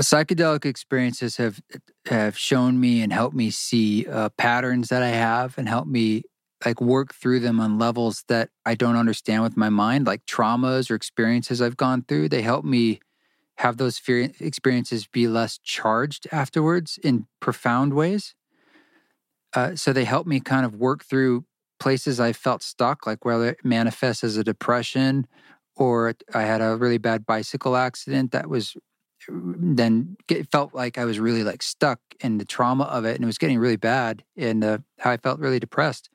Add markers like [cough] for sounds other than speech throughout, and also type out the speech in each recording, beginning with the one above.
psychedelic experiences have have shown me and helped me see uh, patterns that I have and helped me like work through them on levels that I don't understand with my mind, like traumas or experiences I've gone through. They help me have those fear experiences be less charged afterwards in profound ways. Uh, so they help me kind of work through places I felt stuck, like whether it manifests as a depression or I had a really bad bicycle accident that was then it felt like I was really like stuck in the trauma of it and it was getting really bad and uh, how I felt really depressed.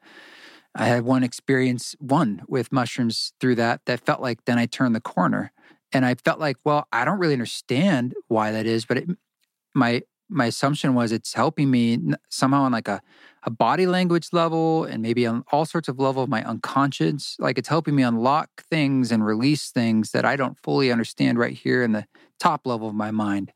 I had one experience, one with mushrooms through that, that felt like then I turned the corner. And I felt like, well, I don't really understand why that is, but it, my my assumption was it's helping me somehow on like a, a body language level and maybe on all sorts of level of my unconscious like it's helping me unlock things and release things that i don't fully understand right here in the top level of my mind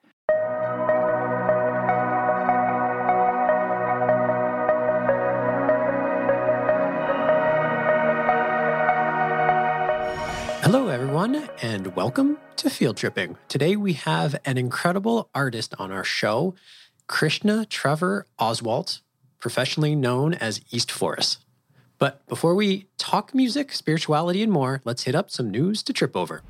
Hello, everyone, and welcome to Field Tripping. Today we have an incredible artist on our show, Krishna Trevor Oswalt, professionally known as East Forest. But before we talk music, spirituality, and more, let's hit up some news to trip over.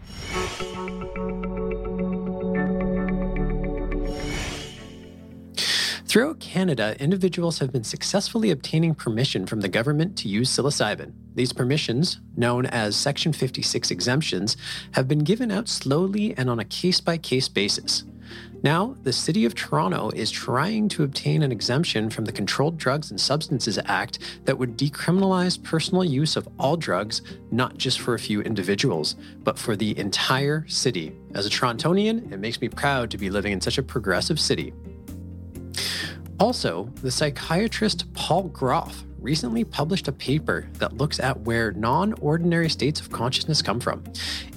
Throughout Canada, individuals have been successfully obtaining permission from the government to use psilocybin. These permissions, known as Section 56 exemptions, have been given out slowly and on a case by case basis. Now, the City of Toronto is trying to obtain an exemption from the Controlled Drugs and Substances Act that would decriminalize personal use of all drugs, not just for a few individuals, but for the entire city. As a Torontonian, it makes me proud to be living in such a progressive city. Also, the psychiatrist Paul Grof recently published a paper that looks at where non ordinary states of consciousness come from,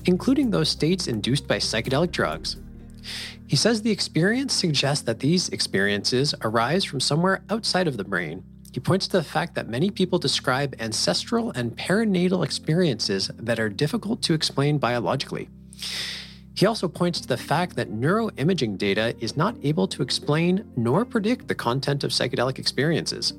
including those states induced by psychedelic drugs. He says the experience suggests that these experiences arise from somewhere outside of the brain. He points to the fact that many people describe ancestral and perinatal experiences that are difficult to explain biologically. He also points to the fact that neuroimaging data is not able to explain nor predict the content of psychedelic experiences.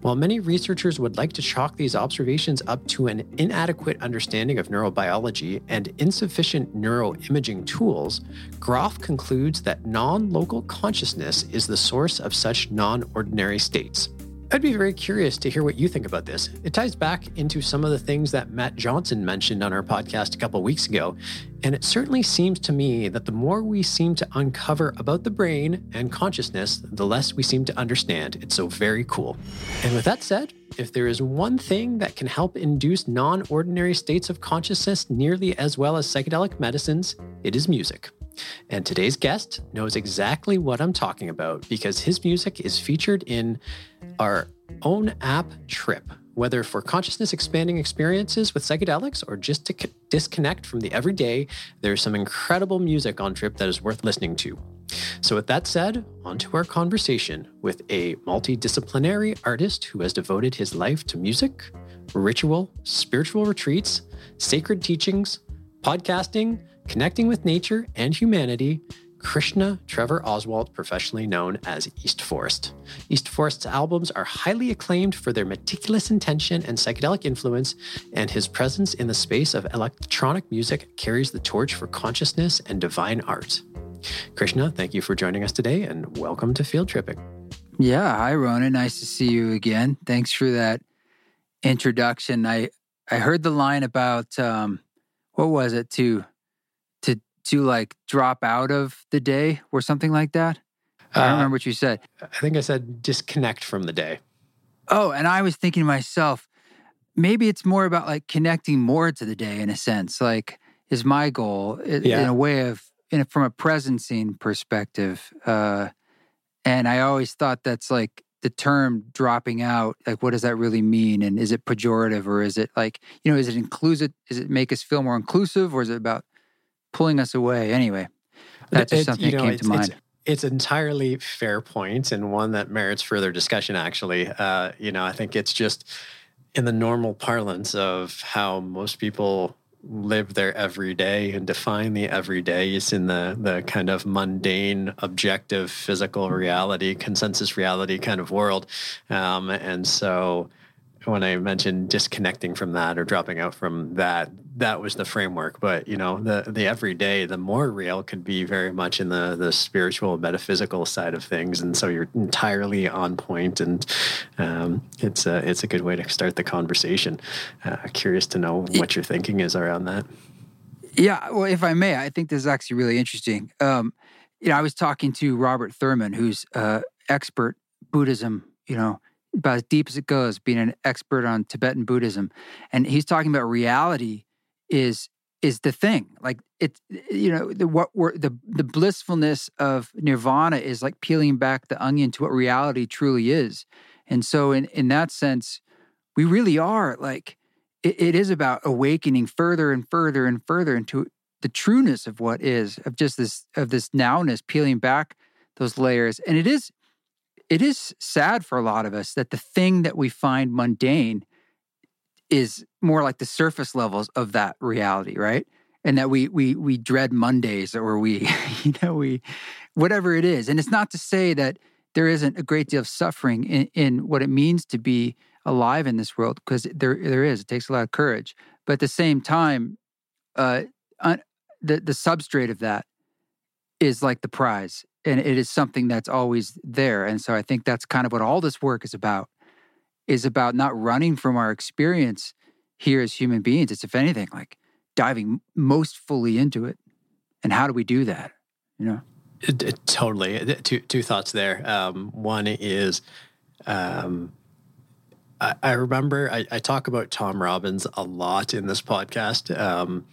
While many researchers would like to chalk these observations up to an inadequate understanding of neurobiology and insufficient neuroimaging tools, Grof concludes that non local consciousness is the source of such non ordinary states. I'd be very curious to hear what you think about this. It ties back into some of the things that Matt Johnson mentioned on our podcast a couple weeks ago. And it certainly seems to me that the more we seem to uncover about the brain and consciousness, the less we seem to understand. It's so very cool. And with that said, if there is one thing that can help induce non ordinary states of consciousness nearly as well as psychedelic medicines, it is music. And today's guest knows exactly what I'm talking about because his music is featured in our own app, Trip. Whether for consciousness expanding experiences with psychedelics or just to c- disconnect from the everyday, there's some incredible music on Trip that is worth listening to. So, with that said, on to our conversation with a multidisciplinary artist who has devoted his life to music, ritual, spiritual retreats, sacred teachings, podcasting, connecting with nature and humanity, Krishna Trevor Oswalt, professionally known as East Forest. East Forest's albums are highly acclaimed for their meticulous intention and psychedelic influence, and his presence in the space of electronic music carries the torch for consciousness and divine art. Krishna, thank you for joining us today and welcome to Field Tripping. Yeah, hi Ronan, nice to see you again. Thanks for that introduction. I I heard the line about um, what was it to to like drop out of the day or something like that? I don't uh, remember what you said. I think I said disconnect from the day. Oh, and I was thinking to myself, maybe it's more about like connecting more to the day in a sense. Like, is my goal yeah. in a way of in a, from a presencing perspective. Uh, and I always thought that's like the term dropping out. Like, what does that really mean? And is it pejorative or is it like you know, is it inclusive? Is it make us feel more inclusive, or is it about pulling us away. Anyway, that's just it, something you know, that came to mind. It's, it's entirely fair point and one that merits further discussion. Actually, uh, you know, I think it's just in the normal parlance of how most people live their everyday and define the everyday is in the the kind of mundane, objective, physical reality, consensus reality kind of world. Um, and so when I mentioned disconnecting from that or dropping out from that, that was the framework. But you know, the the everyday, the more real could be very much in the the spiritual, metaphysical side of things, and so you're entirely on point, and um, it's a it's a good way to start the conversation. Uh, curious to know what your thinking is around that. Yeah, well, if I may, I think this is actually really interesting. Um, you know, I was talking to Robert Thurman, who's uh, expert Buddhism. You know, about as deep as it goes, being an expert on Tibetan Buddhism, and he's talking about reality is is the thing. Like it, you know, the what we're the the blissfulness of nirvana is like peeling back the onion to what reality truly is. And so, in in that sense, we really are like it, it is about awakening further and further and further into the trueness of what is of just this of this nowness, peeling back those layers. And it is it is sad for a lot of us that the thing that we find mundane is more like the surface levels of that reality, right? And that we we we dread Mondays or we [laughs] you know we whatever it is. And it's not to say that there isn't a great deal of suffering in, in what it means to be alive in this world because there there is. It takes a lot of courage, but at the same time, uh, un, the the substrate of that is like the prize, and it is something that's always there. And so I think that's kind of what all this work is about is about not running from our experience here as human beings. It's, if anything, like diving most fully into it. And how do we do that? You know? It, it, totally. Two, two thoughts there. Um, one is, um, I, I, remember I, I, talk about Tom Robbins a lot in this podcast. Um,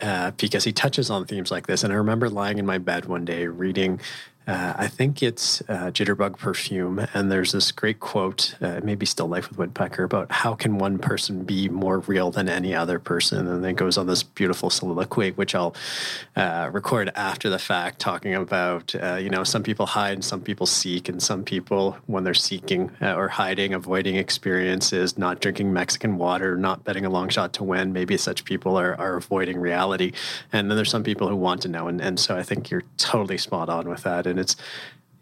uh, because he touches on themes like this. And I remember lying in my bed one day reading uh, I think it's uh, Jitterbug Perfume, and there's this great quote, uh, maybe still Life with Woodpecker, about how can one person be more real than any other person, and then it goes on this beautiful soliloquy, which I'll uh, record after the fact, talking about uh, you know some people hide, some people seek, and some people when they're seeking uh, or hiding, avoiding experiences, not drinking Mexican water, not betting a long shot to win. Maybe such people are are avoiding reality, and then there's some people who want to know, and and so I think you're totally spot on with that and it's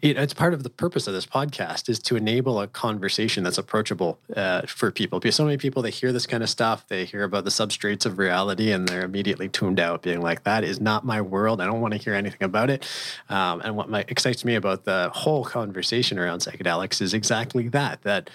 it, it's part of the purpose of this podcast is to enable a conversation that's approachable uh, for people. Because so many people they hear this kind of stuff they hear about the substrates of reality and they're immediately tuned out being like that is not my world. I don't want to hear anything about it. Um, and what my, excites me about the whole conversation around psychedelics is exactly that that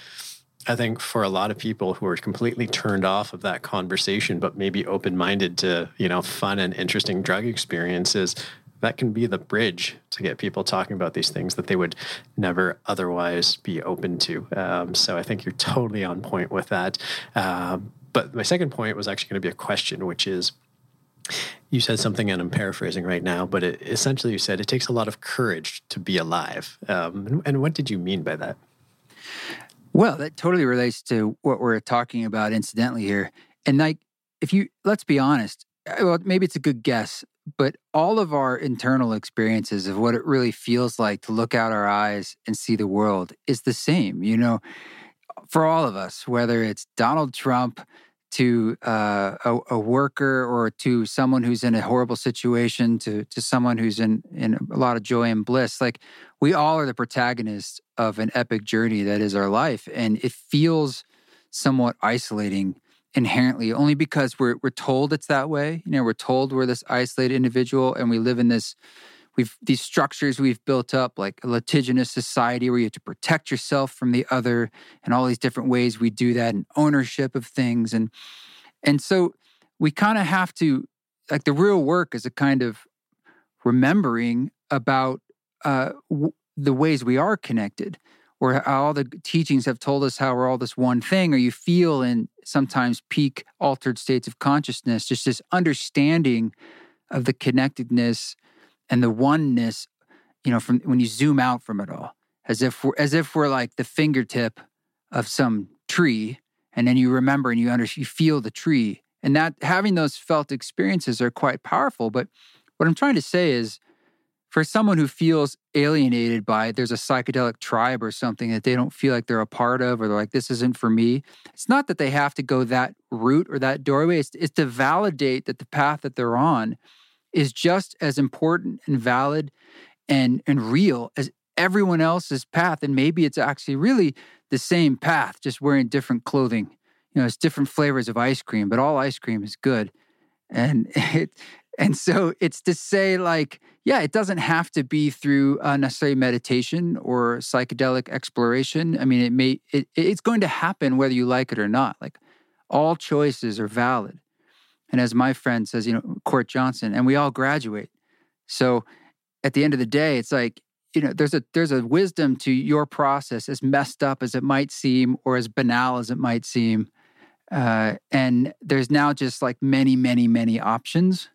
I think for a lot of people who are completely turned off of that conversation, but maybe open minded to, you know, fun and interesting drug experiences, that can be the bridge to get people talking about these things that they would never otherwise be open to. Um, so I think you're totally on point with that. Uh, but my second point was actually going to be a question, which is you said something, and I'm paraphrasing right now, but it, essentially you said it takes a lot of courage to be alive. Um, and, and what did you mean by that? Well, that totally relates to what we're talking about incidentally here. And like, if you, let's be honest, uh, well, maybe it's a good guess but all of our internal experiences of what it really feels like to look out our eyes and see the world is the same. You know, for all of us, whether it's Donald Trump to uh, a, a, worker or to someone who's in a horrible situation to to someone who's in in a lot of joy and bliss like we all are the protagonists of an epic journey that is our life and it feels somewhat isolating inherently only because we're we're told it's that way. You know, we're told we're this isolated individual and we live in this we've these structures we've built up like a litigious society where you have to protect yourself from the other and all these different ways we do that and ownership of things and and so we kind of have to like the real work is a kind of remembering about uh, w- the ways we are connected or all the teachings have told us how we're all this one thing, or you feel in sometimes peak altered states of consciousness, just this understanding of the connectedness and the oneness, you know, from when you zoom out from it all, as if we're as if we're like the fingertip of some tree, and then you remember and you under you feel the tree, and that having those felt experiences are quite powerful. But what I'm trying to say is, for someone who feels alienated by there's a psychedelic tribe or something that they don't feel like they're a part of or they're like this isn't for me. It's not that they have to go that route or that doorway it's, it's to validate that the path that they're on is just as important and valid and and real as everyone else's path and maybe it's actually really the same path just wearing different clothing. You know it's different flavors of ice cream but all ice cream is good. And [laughs] it and so it's to say like yeah it doesn't have to be through uh, necessarily meditation or psychedelic exploration. I mean it may it, it's going to happen whether you like it or not. Like all choices are valid. And as my friend says you know court johnson and we all graduate. So at the end of the day it's like you know there's a there's a wisdom to your process as messed up as it might seem or as banal as it might seem. Uh, and there's now just like many many many options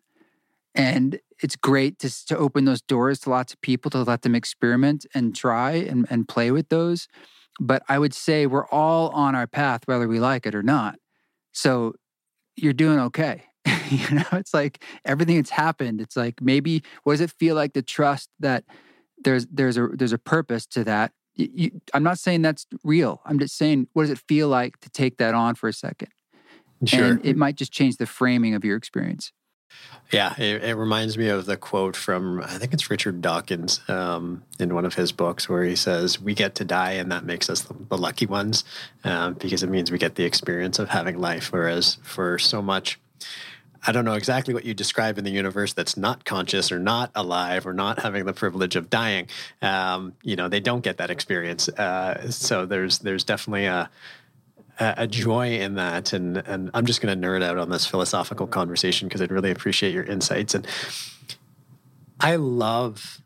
and it's great to, to open those doors to lots of people to let them experiment and try and, and play with those but i would say we're all on our path whether we like it or not so you're doing okay [laughs] you know it's like everything that's happened it's like maybe what does it feel like to trust that there's there's a there's a purpose to that. You, I'm not saying that's real. I'm just saying, what does it feel like to take that on for a second? Sure. And it might just change the framing of your experience. Yeah, it, it, reminds me of the quote from I think it's Richard Dawkins um, in one of his books where he says, "We get to die, and that makes us the, the lucky ones um, because it means we get the experience of having life." Whereas for so much I don't know exactly what you describe in the universe that's not conscious or not alive or not having the privilege of dying. Um, you know, they don't get that experience. Uh, so there's there's definitely a a joy in that, and and I'm just going to nerd out on this philosophical conversation because I'd really appreciate your insights. And I love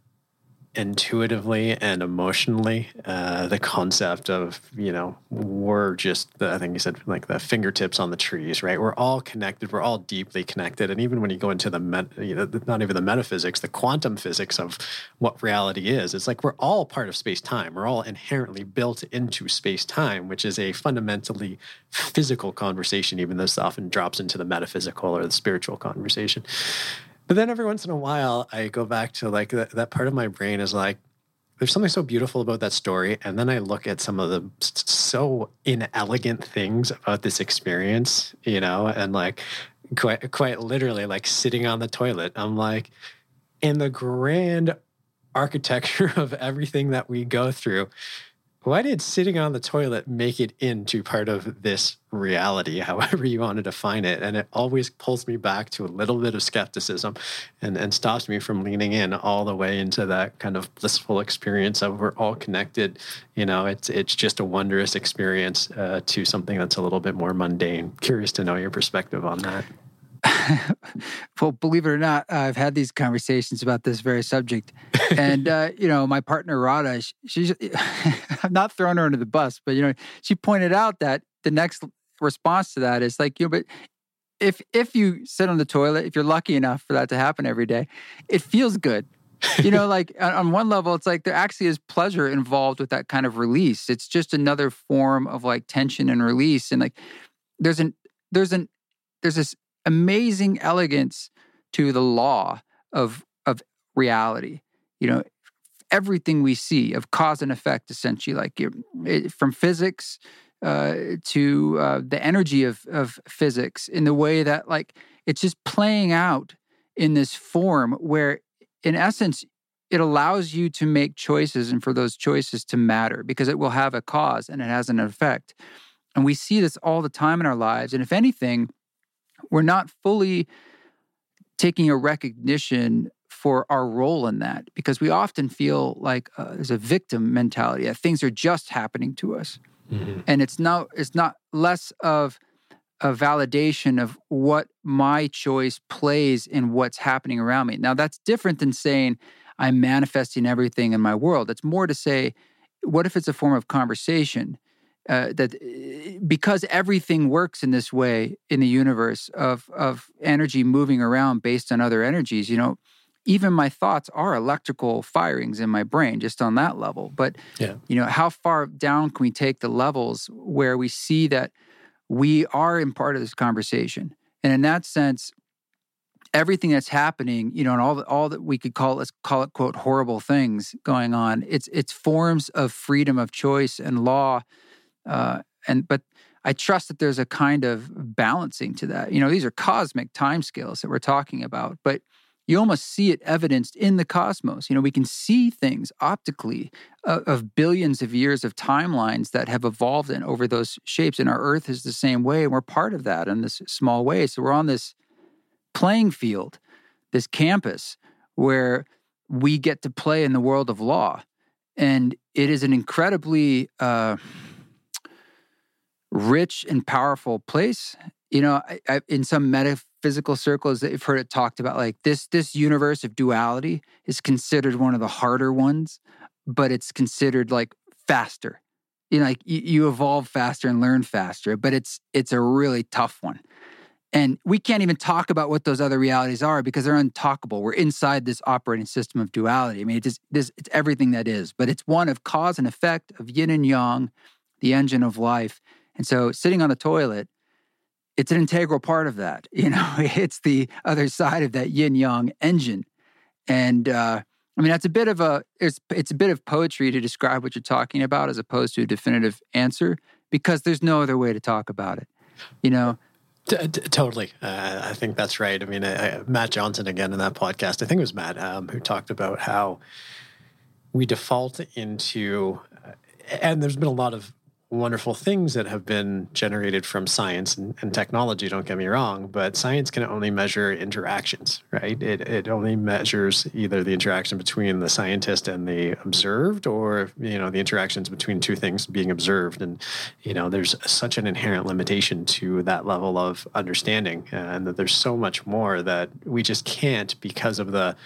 intuitively and emotionally uh, the concept of you know we're just the, i think you said like the fingertips on the trees right? We're all connected we're all deeply connected and even when you go into the met, you know not even the metaphysics the quantum physics of what reality is it's like we're all part of space-time we're all inherently built into space-time which is a fundamentally physical conversation even though this often drops into the metaphysical or the spiritual conversation but then every once in a while, I go back to like that, that part of my brain is like, there's something so beautiful about that story. And then I look at some of the so inelegant things about this experience, you know, and like quite, quite literally, like sitting on the toilet. I'm like, in the grand architecture [laughs] of everything that we go through, why did sitting on the toilet make it into part of this reality, however you want to define it? And it always pulls me back to a little bit of skepticism and, and stops me from leaning in all the way into that kind of blissful experience of we're all connected. You know, it's it's just a wondrous experience uh, to something that's a little bit more mundane. Curious to know your perspective on that. [laughs] well, believe it or not, I've had these conversations about this very subject. and, uh, you know, my partner, Radha, she's, [laughs] I'm not throwing her under the bus, but, you know, she pointed out that the next response to that is like, you know, but if, if you sit on the toilet, if you're lucky enough for that to happen every day, it feels good. you know, like on one level, it's like there actually is pleasure involved with that kind of release. It's just another form of like tension and release. And like, there's an, there's an, there's this amazing elegance to the law of of reality. You know, everything we see of cause and effect, essentially, like it, from physics uh, to uh, the energy of of physics, in the way that like it's just playing out in this form where, in essence, it allows you to make choices and for those choices to matter because it will have a cause and it has an effect. And we see this all the time in our lives. And if anything, we're not fully taking a recognition for our role in that because we often feel like uh, there's a victim mentality that things are just happening to us. Mm-hmm. and it's not it's not less of a validation of what my choice plays in what's happening around me. Now that's different than saying i'm manifesting everything in my world. It's more to say what if it's a form of conversation uh, that uh, because everything works in this way in the universe of of energy moving around based on other energies, you know, even my thoughts are electrical firings in my brain just on that level. But yeah. you know, how far down can we take the levels where we see that we are in part of this conversation? And in that sense, everything that's happening, you know, and all the, all that we could call let's call it quote horrible things going on. It's it's forms of freedom of choice and law, uh, and but I trust that there's a kind of balancing to that. You know, these are cosmic timescales that we're talking about, but you almost see it evidenced in the cosmos. You know, we can see things optically uh, of billions of years of timelines that have evolved in over those shapes. And our Earth is the same way, and we're part of that in this small way. So we're on this playing field, this campus where we get to play in the world of law. And it is an incredibly uh, rich and powerful place. You know, I, I, in some metaphysical circles, they've heard it talked about like this this universe of duality is considered one of the harder ones, but it's considered like faster. You know, like you, you evolve faster and learn faster, but it's it's a really tough one. And we can't even talk about what those other realities are because they're untalkable. We're inside this operating system of duality. I mean, it's, it's, it's everything that is, but it's one of cause and effect, of yin and yang, the engine of life. And so sitting on the toilet, it's an integral part of that. [laughs] You know, it's the other side of that yin yang engine. And uh, I mean, that's a bit of a it's it's a bit of poetry to describe what you're talking about as opposed to a definitive answer because there's no other way to talk about it. You know, totally. Uh, I think that's right. I mean, I, I, Matt Johnson, again, in that podcast, I think it was Matt, um, who talked about how we default into, uh, and there's been a lot of wonderful things that have been generated from science and, and, technology don't get me wrong but science can only measure interactions right? It, it only measures either the interaction between the scientist and the observed or you know the interactions between two things being observed. And you know there's such an inherent limitation to that level of understanding uh, and that there's so much more that we just can't because of the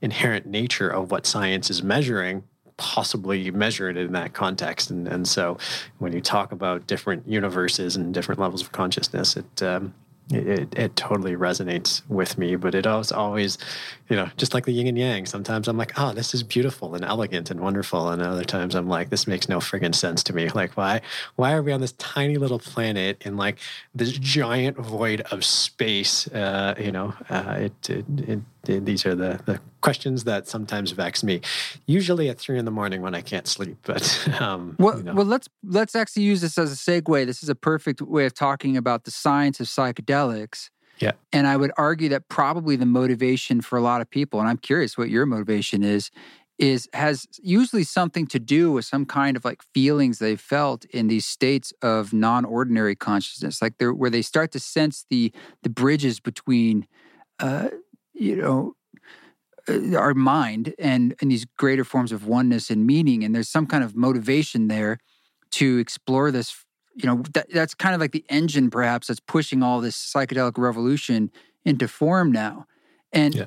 inherent nature of what science is measuring possibly measure it in that context. And, and so when you talk about different universes and different levels of consciousness, it, um, it, it, totally resonates with me, but it always, always, you know, just like the yin and yang. Sometimes I'm like, oh, this is beautiful and elegant and wonderful, and other times I'm like, this makes no friggin' sense to me. [laughs] Like, why, why are we on this tiny little planet in like this giant void of space? Uh, you know, uh, it, it, it, these are the the questions that sometimes vex me. Usually at three in the morning when I can't sleep. [laughs] But um, well, you know. well, let's let's actually use this as a segue. This is a perfect way of talking about the science of psychedelics. Yeah, and I would argue that probably the motivation for a lot of people, and I'm curious what your motivation is, is has usually something to do with some kind of like feelings they felt in these states of non-ordinary consciousness, like they're where they start to sense the the bridges between. Uh, you know uh, our mind and and these greater forms of oneness and meaning and there's some kind of motivation there to explore this you know that, that's kind of like the engine perhaps that's pushing all this psychedelic revolution into form now and yeah.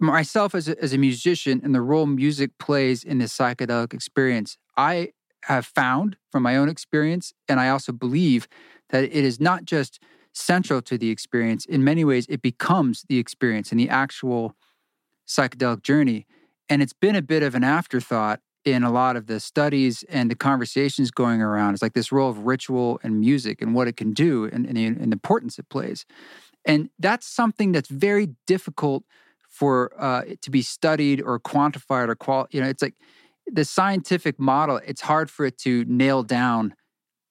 myself as a, as a musician and the role music plays in this psychedelic experience i have found from my own experience and i also believe that it is not just central to the experience in many ways it becomes the experience and the actual psychedelic journey. And it's been a bit of an afterthought in a lot of the studies and the conversations going around. It's like this role of ritual and music and what it can do and, and, the, and the importance it plays. And that's something that's very difficult for uh, to be studied or quantified or qual. You know, it's like the scientific model. It's hard for it to nail down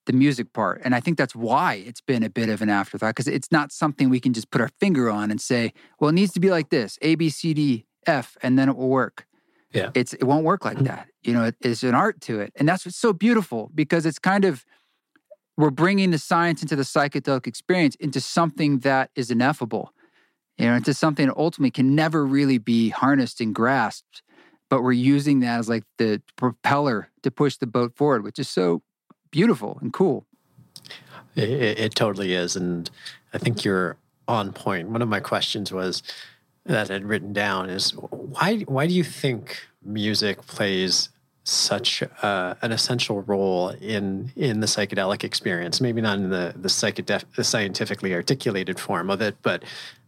the music part, and I think that's why it's been a bit of an afterthought because it's not something we can just put our finger on and say, "Well, it needs to be like this: A, B, C, D, F, and then it will work. Yeah. It's it won't work like mm-hmm. that. You know, it, it's an art to it. And that's what's so beautiful because it's kind of we're bringing the science into the psychedelic experience into something that is ineffable. You know, into something that ultimately can never really be harnessed and grasped. But we're using that as like the propeller to push the boat forward, which is so beautiful and cool. It, it, it totally is. And I think you're on point. One of my questions was that I'd written down is why why do you think music plays such uh, an essential role in in the psychedelic experience? Maybe not in the the, psychedef- the scientifically articulated form of it, but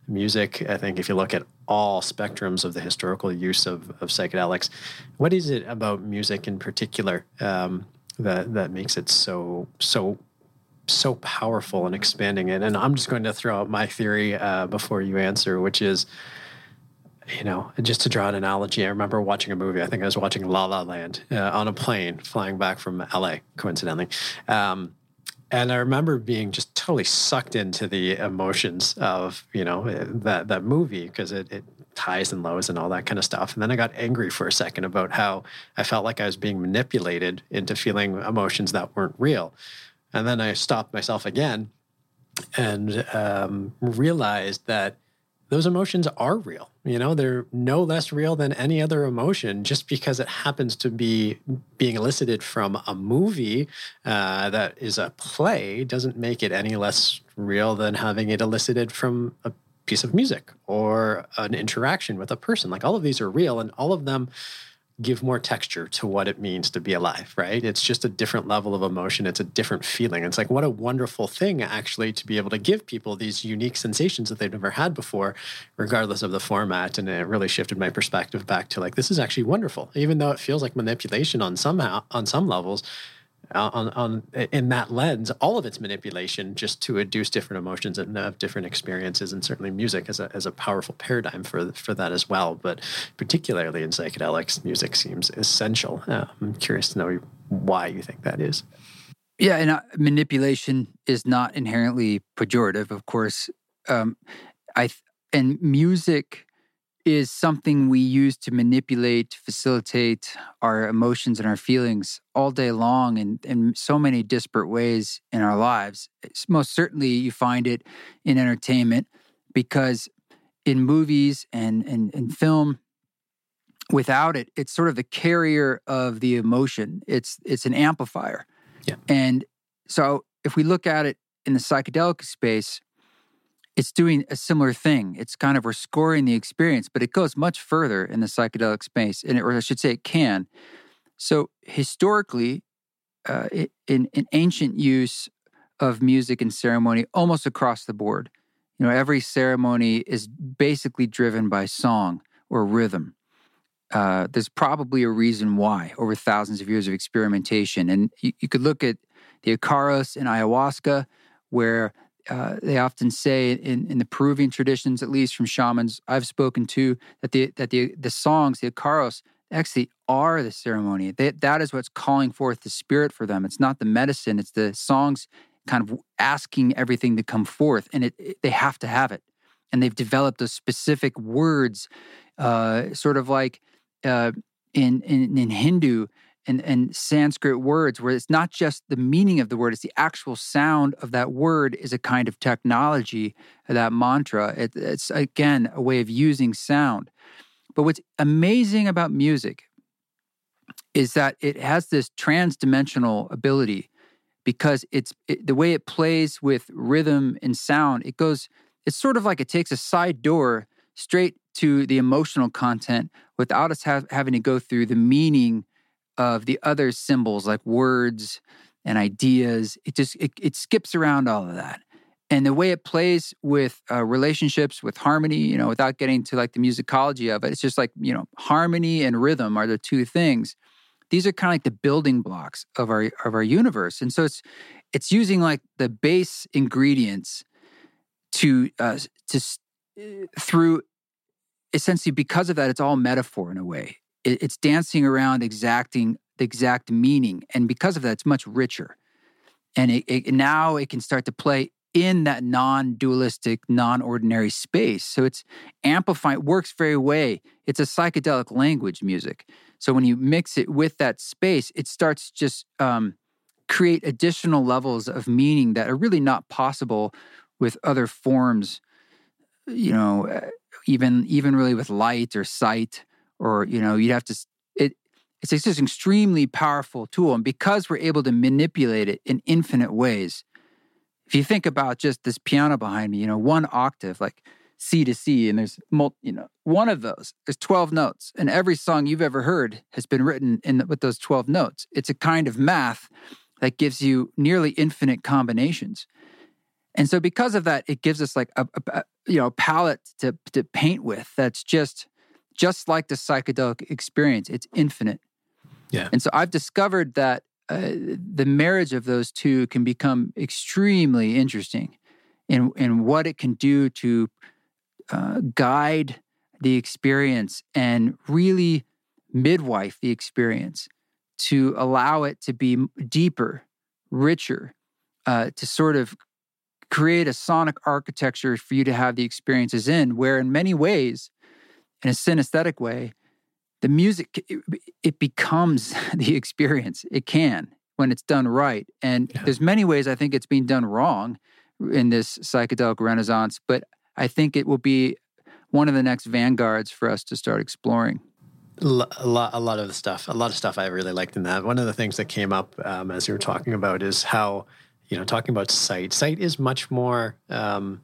music. I think if you look at all spectrums of the historical use of, of psychedelics, what is it about music in particular um, that that makes it so so so powerful in expanding it. And I'm just going to throw out my theory uh, before you answer, which is, you know, and just to draw an analogy, I remember watching a movie. I think I was watching La La Land uh, on a plane flying back from LA, coincidentally. Um, and I remember being just totally sucked into the emotions of you know that that movie because it, it highs and lows and all that kind of stuff. And then I got angry for a second about how I felt like I was being manipulated into feeling emotions that weren't real. And then I stopped myself again and um, realized that those emotions are real. You know, they're no less real than any other emotion just because it happens to be being elicited from a movie uh, that is a play doesn't make it any less real than having it elicited from a piece of music or an interaction with a person. Like all of these are real and all of them give more texture to what it means to be alive, right? It's just a different level of emotion. It's a different feeling. It's like, what a wonderful thing, actually, to be able to give people these unique sensations that they've never had before, regardless of the format. And it really shifted my perspective back to like, this is actually wonderful. Even though it feels like manipulation on somehow on some levels, on, on in that lens, all of its manipulation just to induce different emotions and have different experiences, and certainly music as a, as a powerful paradigm for for that as well. But particularly in psychedelics, music seems essential. Uh, I'm curious to know why you think that is. Yeah, and uh, manipulation is not inherently pejorative, of course. Um, I and music is something we use to manipulate, facilitate our emotions and our feelings all day long in, in so many disparate ways in our lives. It's most certainly, you find it in entertainment because in movies and, and, and film, without it, it's sort of the carrier of the emotion. It's it's an amplifier. Yeah. And so if we look at it in the psychedelic space, it's doing a similar thing. It's kind of we're scoring the experience, but it goes much further in the psychedelic space, and it, or I should say, it can. So historically, uh, in, in ancient use of music and ceremony, almost across the board, you know, every ceremony is basically driven by song or rhythm. Uh, there's probably a reason why over thousands of years of experimentation, and you, you could look at the Icaros in ayahuasca, where uh, they often say in, in the Peruvian traditions, at least from shamans I've spoken to, that the that the the songs, the icaros, actually are the ceremony. They, that is what's calling forth the spirit for them. It's not the medicine; it's the songs kind of asking everything to come forth, and it, it they have to have it. And they've developed those specific words, uh, sort of like uh, in, in in Hindu and, and Sanskrit words where it's not just the meaning of the word, it's the actual sound of that word is a kind of technology, uh, that mantra. It, it's again a way of using sound. But what's amazing about music is that it has this trans-dimensional ability because it's it, the way it plays with rhythm and sound. It goes, it's sort of like it takes a side door straight to the emotional content without us have, having to go through the meaning of the other symbols like words and ideas. It just it, it skips around all of that. And the way it plays with uh, relationships, with harmony, you know, without getting to like the musicology of it, it's just like, you know, harmony and rhythm are the two things. These are kind of like the building blocks of our of our universe. And so it's it's using like the base ingredients to uh, to uh, through essentially because of that it's all metaphor in a way it, it's dancing around exacting the exact meaning. And because of that, it's much richer. And it, it, now it can start to play in that non-dualistic, non-ordinary space. So it's amplifying, works very way. It's a psychedelic language music. So when you mix it with that space, it starts just um, create additional levels of meaning that are really not possible with other forms. You know, uh, even even really with light or sight or you know you'd have to it it's just an extremely powerful tool and because we're able to manipulate it in infinite ways if you think about just this piano behind me you know one octave like c to c and there's multi, you know one of those there's 12 notes and every song you've ever heard has been written in the, with those 12 notes. It's a kind of math that gives you nearly infinite combinations. And so because of that it gives us like a, a, you know palette to to paint with that's just just like the psychedelic experience, it's infinite. Yeah. And so I've discovered that uh, the marriage of those two can become extremely interesting in in what it can do to uh, guide the experience and really midwife the experience to allow it to be deeper, richer, uh, to sort of create a sonic architecture for you to have the experiences in, where in many ways, in a synesthetic way, the music it, it becomes [laughs] the experience. It can when it's done right, and yeah. there's many ways I think it's being done wrong in this psychedelic renaissance, but I think it will be one of the next vanguards for us to start exploring. A lot, a lot of the stuff, a lot of stuff I really liked in that. One of the things that came up um, as you were talking about is how, you know, talking about sight. Sight is much more, um,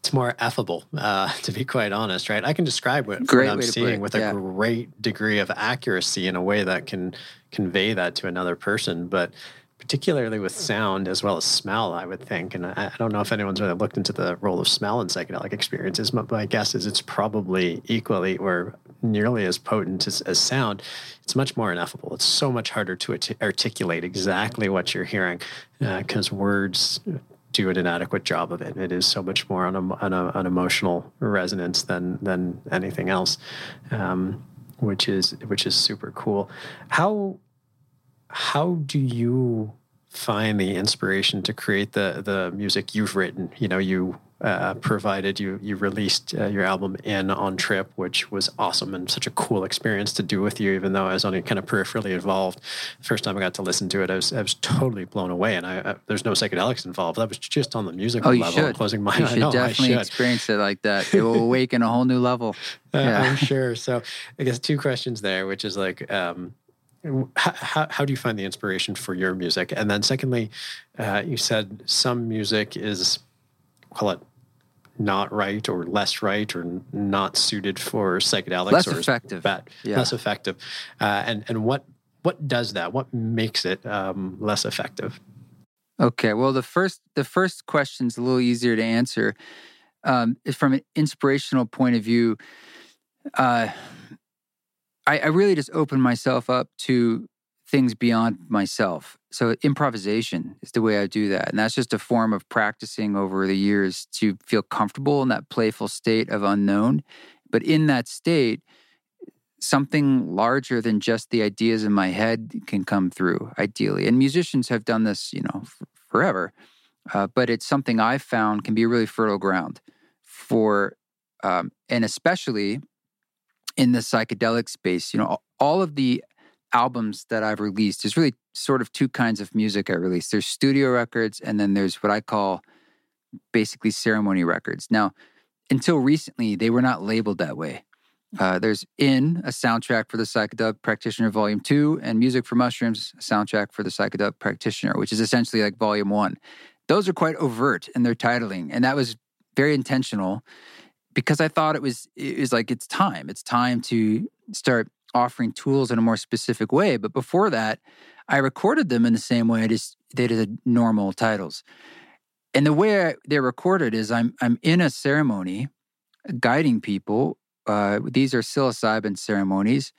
it's more affable, uh, [laughs] to be quite honest, right? I can describe what, what I'm seeing with yeah. a great degree of accuracy in a way that can convey that to another person. But particularly with sound as well as smell, I would think. And I, I, don't know if anyone's really looked into the role of smell in psychedelic experiences. but my guess is it's probably equally or nearly as potent as, as sound. It's much more ineffable. It's so much harder to articulate exactly what you're hearing because uh, words do an inadequate job of it. It is so much more on, a, on a, an emotional resonance than than anything else, um, which is which is super cool. How how do you find the inspiration to create the the music you've written? You know, you uh, provided you you released uh, your album in on trip which was awesome and such a cool experience to do with you even though i was only kind of peripherally involved the first time i got to listen to it i was, I was totally blown away and I, I there's no psychedelics involved that was just on the musical oh, you level should. closing my you [laughs] should know, definitely should. experience it like that it will [laughs] awaken a whole new level uh, yeah. i'm [laughs] sure so i guess two questions there which is like um, how, how do you find the inspiration for your music? And then, secondly, uh, you said some music is, call it not right or less right or not suited for psychedelics less or effective. Bad, yeah. less effective. Uh, and and what what does that? What makes it um, less effective? Okay, well the first the first question is a little easier to answer. Um, from an inspirational point of view. Uh, I, I really just opened myself up to things beyond myself. So improvisation is the way I do that. And that's just a form of practicing over the years to feel comfortable in that playful state of unknown. But in that state, something larger than just the ideas in my head can come through ideally. And musicians have done this, you know, f- forever. Uh, but it's something I've found can be really fertile ground for, um, and especially in the psychedelic space. You know, all of the albums that I've released, there's really sort of two kinds of music I release. There's studio records, and then there's what I call basically ceremony records. Now, until recently, they were not labeled that way. Uh, there's In, a soundtrack for the Psychedelic Practitioner Volume 2, and Music for Mushrooms, soundtrack for the Psychedelic Practitioner, which is essentially like Volume 1. Those are quite overt in their titling, and that was very intentional because I thought it was it was like it's time. It's time to start offering tools in a more specific way. But before that, I recorded them in the same way I just did the normal titles. And the way I, they're recorded is I'm I'm in a ceremony, guiding people. Uh, these are psilocybin ceremonies.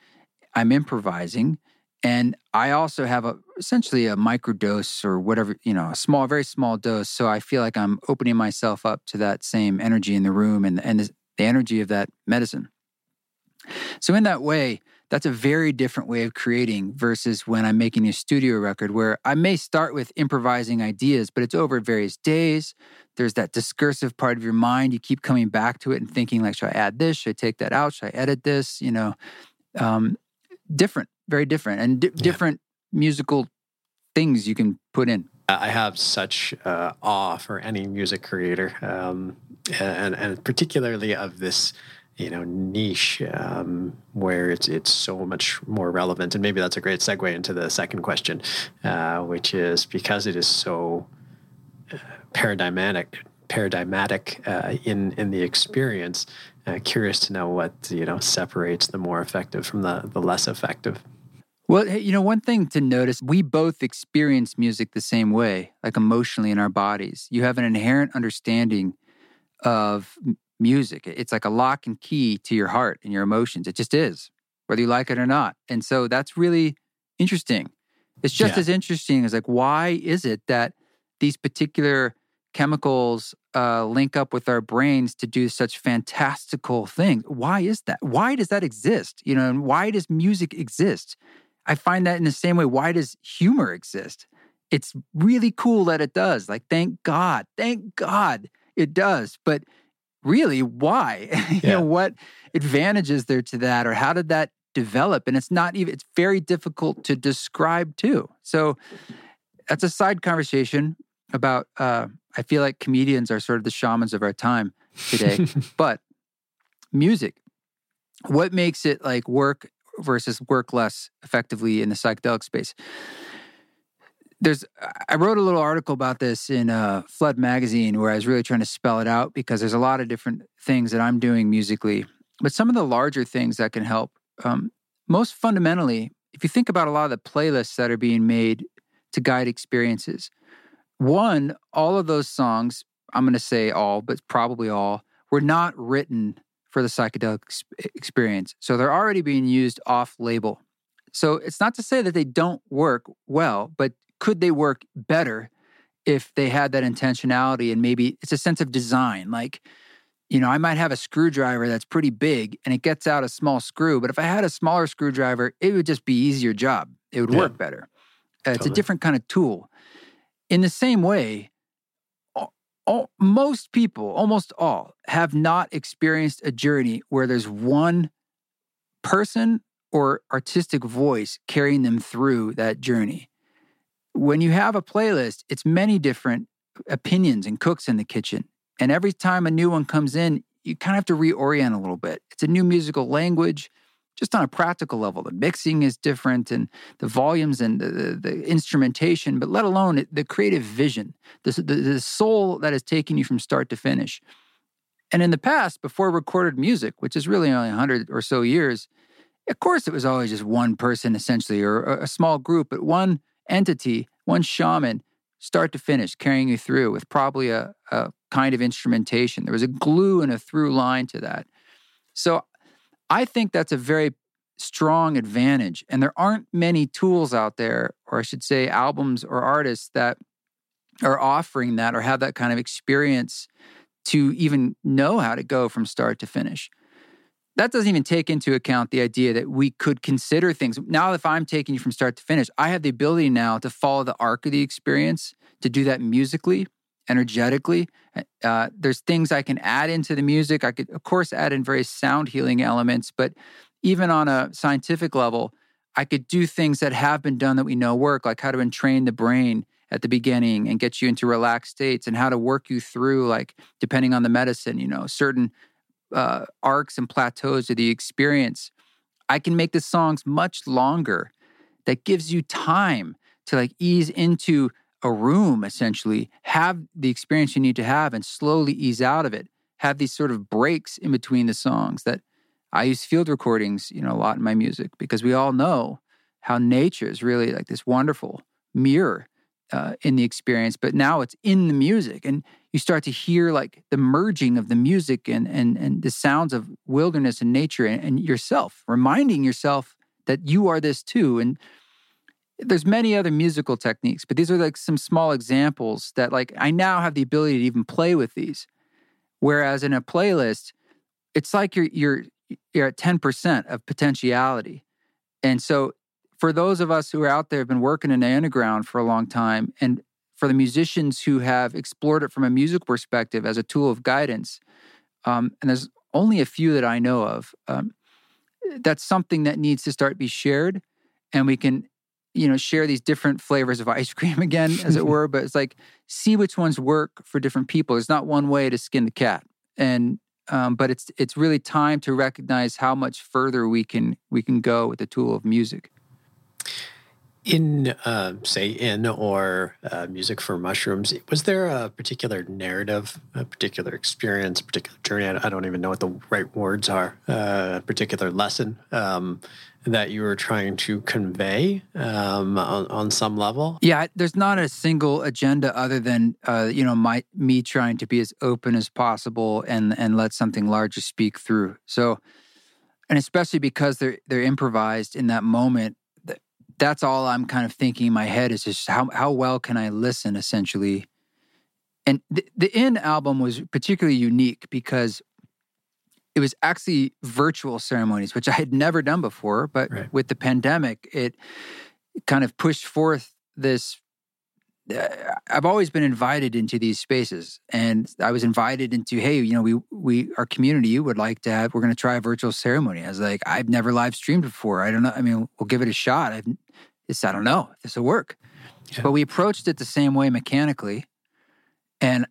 I'm improvising, and I also have a essentially a microdose or whatever, you know, a small, very small dose. So I feel like I'm opening myself up to that same energy in the room and, and the, the energy of that medicine. So in that way, that's a very different way of creating versus when I'm making a studio record where I may start with improvising ideas, but it's over various days. There's that discursive part of your mind. You keep coming back to it and thinking like, should I add this? Should I take that out? Should I edit this? You know, um, different very different and di- yeah. different musical things you can put in. I have such uh, awe for any music creator, um, and, and particularly of this, you know, niche um, where it's it's so much more relevant. And maybe that's a great segue into the second question, uh, which is because it is so uh, paradigmatic, paradigmatic uh, in in the experience. Uh, curious to know what you know separates the more effective from the the less effective. Well, you know, one thing to notice, we both experience music the same way, like emotionally in our bodies. You have an inherent understanding of music. It's like a lock and key to your heart and your emotions. It just is, whether you like it or not. And so that's really interesting. It's just Yeah. as interesting as like, why is it that these particular chemicals uh, link up with our brains to do such fantastical things? Why is that? Why does that exist? You know, and why does music exist? I find that in the same way, why does humor exist? It's really cool that it does. Like, thank God, thank God it does. But really, why? [laughs] you Yeah. know, what advantages there to that, or how did that develop? And it's not even, it's very difficult to describe too. So that's a side conversation about, uh, I feel like comedians are sort of the shamans of our time today. [laughs] but music, what makes it like work versus work less effectively in the psychedelic space? There's, I wrote a little article about this in uh, Flood magazine where I was really trying to spell it out because there's a lot of different things that I'm doing musically, but some of the larger things that can help. Um, most fundamentally, if you think about a lot of the playlists that are being made to guide experiences, one, all of those songs, I'm going to say all, but probably all, were not written for the psychedelic ex- experience. So they're already being used off label. So it's not to say that they don't work well, but could they work better if they had that intentionality and maybe it's a sense of design? Like, you know, I might have a screwdriver that's pretty big and it gets out a small screw, but if I had a smaller screwdriver, it would just be easier job. It would Yeah. work better. Uh, it's a different kind of tool. In the same way, all, all, most people, almost all, have not experienced a journey where there's one person or artistic voice carrying them through that journey. When you have a playlist, it's many different opinions and cooks in the kitchen. And every time a new one comes in, you kind of have to reorient a little bit. It's a new musical language, just on a practical level. The mixing is different and the volumes and the, the, the instrumentation, but let alone the creative vision, the, the, the soul that is taking you from start to finish. And in the past, before recorded music, which is really only 100 or so years, of course, it was always just one person essentially or a a small group, but one entity, one shaman, start to finish, carrying you through with probably a, a kind of instrumentation. There was a glue and a through line to that. So I think that's a very strong advantage. And there aren't many tools out there, or I should say, albums or artists that are offering that or have that kind of experience to even know how to go from start to finish. That doesn't even take into account the idea that we could consider things. Now, if I'm taking you from start to finish, I have the ability now to follow the arc of the experience, to do that musically, energetically. Uh, there's things I can add into the music. I could, of course, add in various sound healing elements, but even on a scientific level, I could do things that have been done that we know work, like how to entrain the brain at the beginning and get you into relaxed states and how to work you through, like depending on the medicine, you know, certain uh, arcs and plateaus of the experience. I can make the songs much longer. That gives you time to like ease into a room, essentially, have the experience you need to have and slowly ease out of it. Have these sort of breaks in between the songs that I use field recordings, you know, a lot in my music because we all know how nature is really like this wonderful mirror uh, in the experience, but now it's in the music, and you start to hear like the merging of the music and and and the sounds of wilderness and nature and, and yourself, reminding yourself that you are this too. And there's many other musical techniques, but these are like some small examples that like I now have the ability to even play with these. Whereas in a playlist, it's like you're you're you're at 10% of potentiality. And so for those of us who are out there have been working in the underground for a long time and for the musicians who have explored it from a music perspective as a tool of guidance um, and there's only a few that i know of um, that's something that needs to start to be shared and we can you know share these different flavors of ice [laughs] cream again as it were but it's like see which ones work for different people. There's not one way to skin the cat and um, but it's it's really time to recognize how much further we can we can go with the tool of music In, uh, say, in or uh, music for mushrooms, was there a particular narrative, a particular experience, a particular journey? I don't even know what the right words are. Uh, a particular lesson um, that you were trying to convey um, on, on some level. Yeah, there's not a single agenda other than uh, you know my me trying to be as open as possible and and let something larger speak through. So, and especially because they're they're improvised in that moment, that's all I'm kind of thinking in my head is just how how well can I listen essentially. And the, the In album was particularly unique because it was actually virtual ceremonies, which I had never done before. But right. with the pandemic, it kind of pushed forth this. Uh, I've always been invited into these spaces, and I was invited into, hey, you know, we we our community you would like to have. We're going to try a virtual ceremony. I was like, I've never live streamed before. I don't know. I mean, we'll give it a shot. I've, it's, I don't know if this will work. Yeah. But we approached it the same way mechanically, and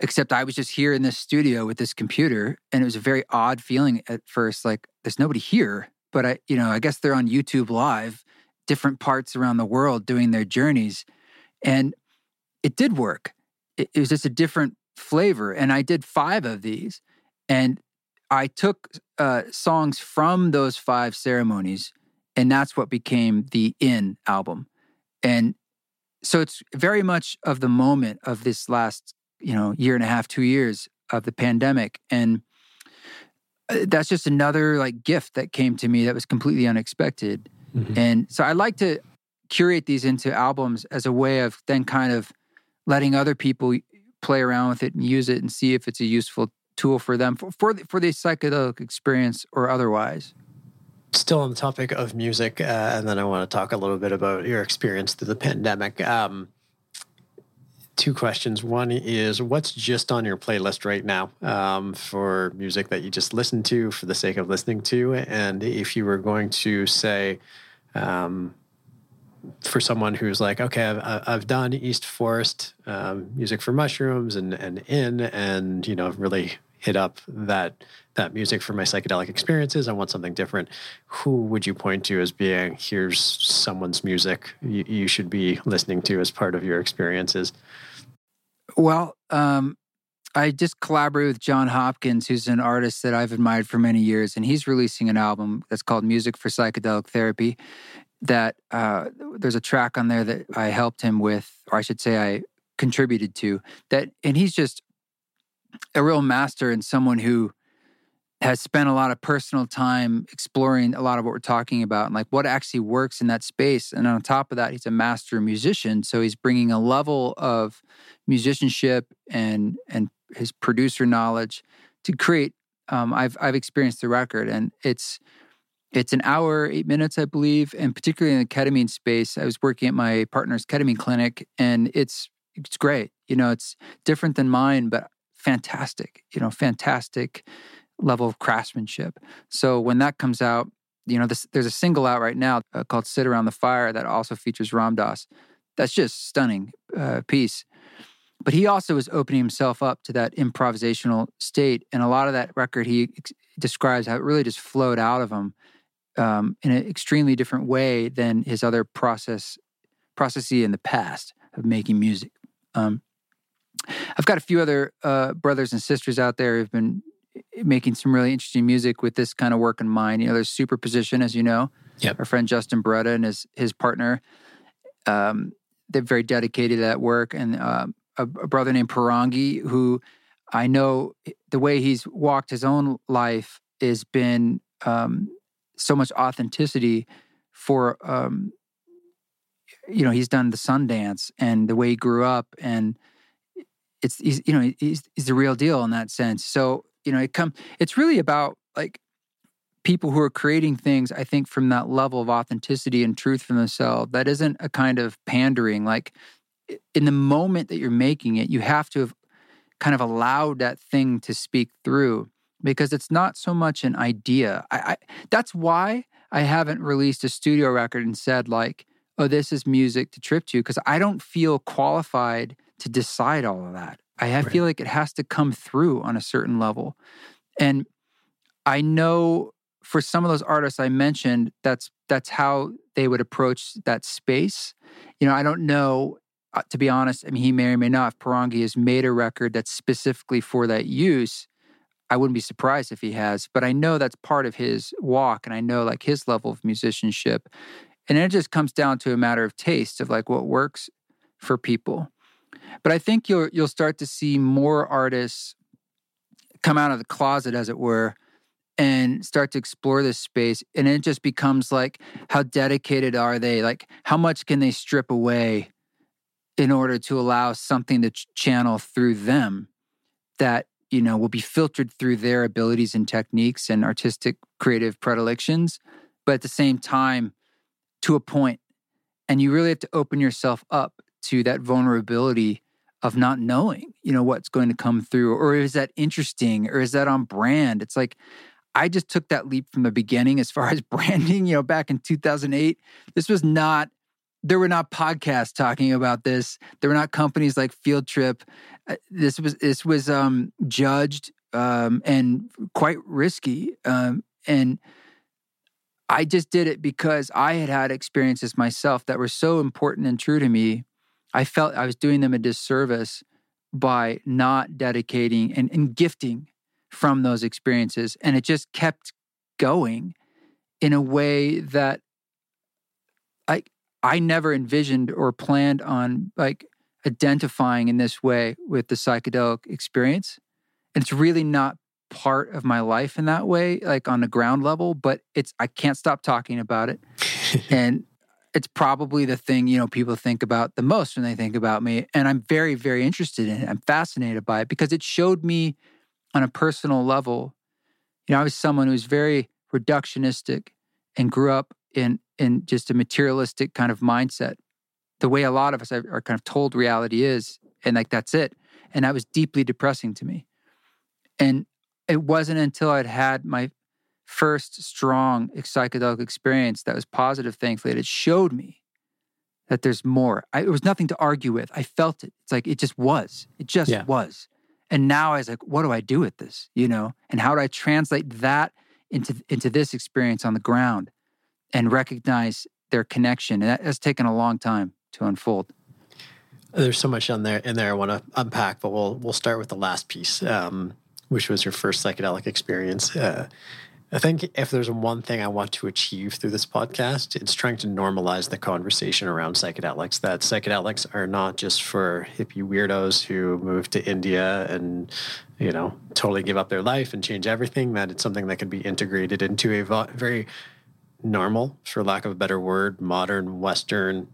except I was just here in this studio with this computer, and it was a very odd feeling at first. Like there's nobody here, but I, you know, I guess they're on YouTube Live, different parts around the world doing their journeys, and it did work. It, it was just a different flavor, and I did five of these, and I took uh, songs from those five ceremonies, and that's what became the In album, and so it's very much of the moment of this last you know year and a half two years of the pandemic and uh, that's just another like gift that came to me that was completely unexpected mm-hmm. and so i like to curate these into albums as a way of then kind of letting other people play around with it and use it and see if it's a useful tool for them for for the, for the psychedelic experience or otherwise still on the topic of music uh, and then i want to talk a little bit about your experience through the pandemic um, two questions. One is what's just on your playlist right now um, for music that you just listen to for the sake of listening to? And if you were going to say, um, for someone who's like, okay, I've, I've done East Forest um, music for mushrooms and, and in, and, you know, really hit up that that music for my psychedelic experiences. I want something different. Who would you point to as being here's someone's music you, you should be listening to as part of your experiences? Well, um, I just collaborated with Jon Hopkins, who's an artist that I've admired for many years, and he's releasing an album that's called Music for Psychedelic Therapy. That uh, there's a track on there that I helped him with, or I should say, I contributed to. That, and he's just a real master and someone who has spent a lot of personal time exploring a lot of what we're talking about and like what actually works in that space. And on top of that, he's a master musician, so he's bringing a level of musicianship and and his producer knowledge to create. Um, I've I've experienced the record, and it's it's an hour, eight minutes, I believe, and particularly in the ketamine space. I was working at my partner's ketamine clinic, and it's it's great. You know, it's different than mine, but fantastic. You know, fantastic level of craftsmanship. So when that comes out, you know, this, there's a single out right now uh, called "Sit Around the Fire" that also features Ram Dass. That's just stunning uh, piece. But he also is opening himself up to that improvisational state, and a lot of that record he ex- describes how it really just flowed out of him um, in an extremely different way than his other process processy in the past of making music. Um, I've got a few other uh, brothers and sisters out there who've been making some really interesting music with this kind of work in mind. You know, there's Superposition, as you know. Yep. Our friend Justin Boreta and his his partner, um, they're very dedicated to that work. And uh, a, a, brother named Porangui, who I know the way he's walked his own life has been um, so much authenticity for. Um, you know, he's done the Sundance and the way he grew up, and it's he's you know he's, he's the real deal in that sense. So you know, it come it's really about like people who are creating things, I think, from that level of authenticity and truth from themselves. That isn't a kind of pandering. Like in the moment that you're making it, you have to have kind of allowed that thing to speak through because it's not so much an idea. I, I that's why I haven't released a studio record and said like, oh, this is music to trip to, because I don't feel qualified to decide all of that. I, I right. feel like it has to come through on a certain level. And I know for some of those artists I mentioned, that's that's how they would approach that space. You know, I don't know, uh, to be honest. I mean, he may or may not. If Porangui has made a record that's specifically for that use, I wouldn't be surprised if he has. But I know that's part of his walk, and I know like his level of musicianship. And it just comes down to a matter of taste of like what works for people. But I think you'll you'll start to see more artists come out of the closet, as it were, and start to explore this space. And it just becomes like, how dedicated are they? Like, how much can they strip away in order to allow something to ch- channel through them that, you know, will be filtered through their abilities and techniques and artistic creative predilections, but at the same time, to a point. And you really have to open yourself up to that vulnerability of not knowing, you know, what's going to come through, or is that interesting, or is that on brand? It's like I just took that leap from the beginning as far [laughs] as branding. You know, back in 2008, this was not. There were not podcasts talking about this. There were not companies like Field Trip. Uh, this was this was um, judged um, and quite risky. Um, and I just did it because I had had experiences myself that were so important and true to me I felt I was doing them a disservice by not dedicating and, and gifting from those experiences. And it just kept going in a way that I I never envisioned or planned on like identifying in this way with the psychedelic experience. And it's really not part of my life in that way, like on the ground level, but it's I can't stop talking about it. [laughs] and it's probably the thing you know people think about the most when they think about me and i'm very very interested in it i'm fascinated by it because it showed me on a personal level you know i was someone who was very reductionistic and grew up in in just a materialistic kind of mindset the way a lot of us are kind of told reality is and like that's it and that was deeply depressing to me and it wasn't until i'd had my first strong psychedelic experience that was positive, thankfully, that it showed me that there's more. I, it was nothing to argue with. I felt it. It's like it just was. It just yeah. was. And now I was like, what do I do with this? You know, and how do I translate that into into this experience on the ground and recognize their connection? And that has taken a long time to unfold. There's so much on there in there I want to unpack, but we'll we'll start with the last piece, um, which was your first psychedelic experience. Uh, I think if there's one thing I want to achieve through this podcast, it's trying to normalize the conversation around psychedelics. That psychedelics are not just for hippie weirdos who move to India and, you know, totally give up their life and change everything. That it's something that can be integrated into a very normal, for lack of a better word, modern Western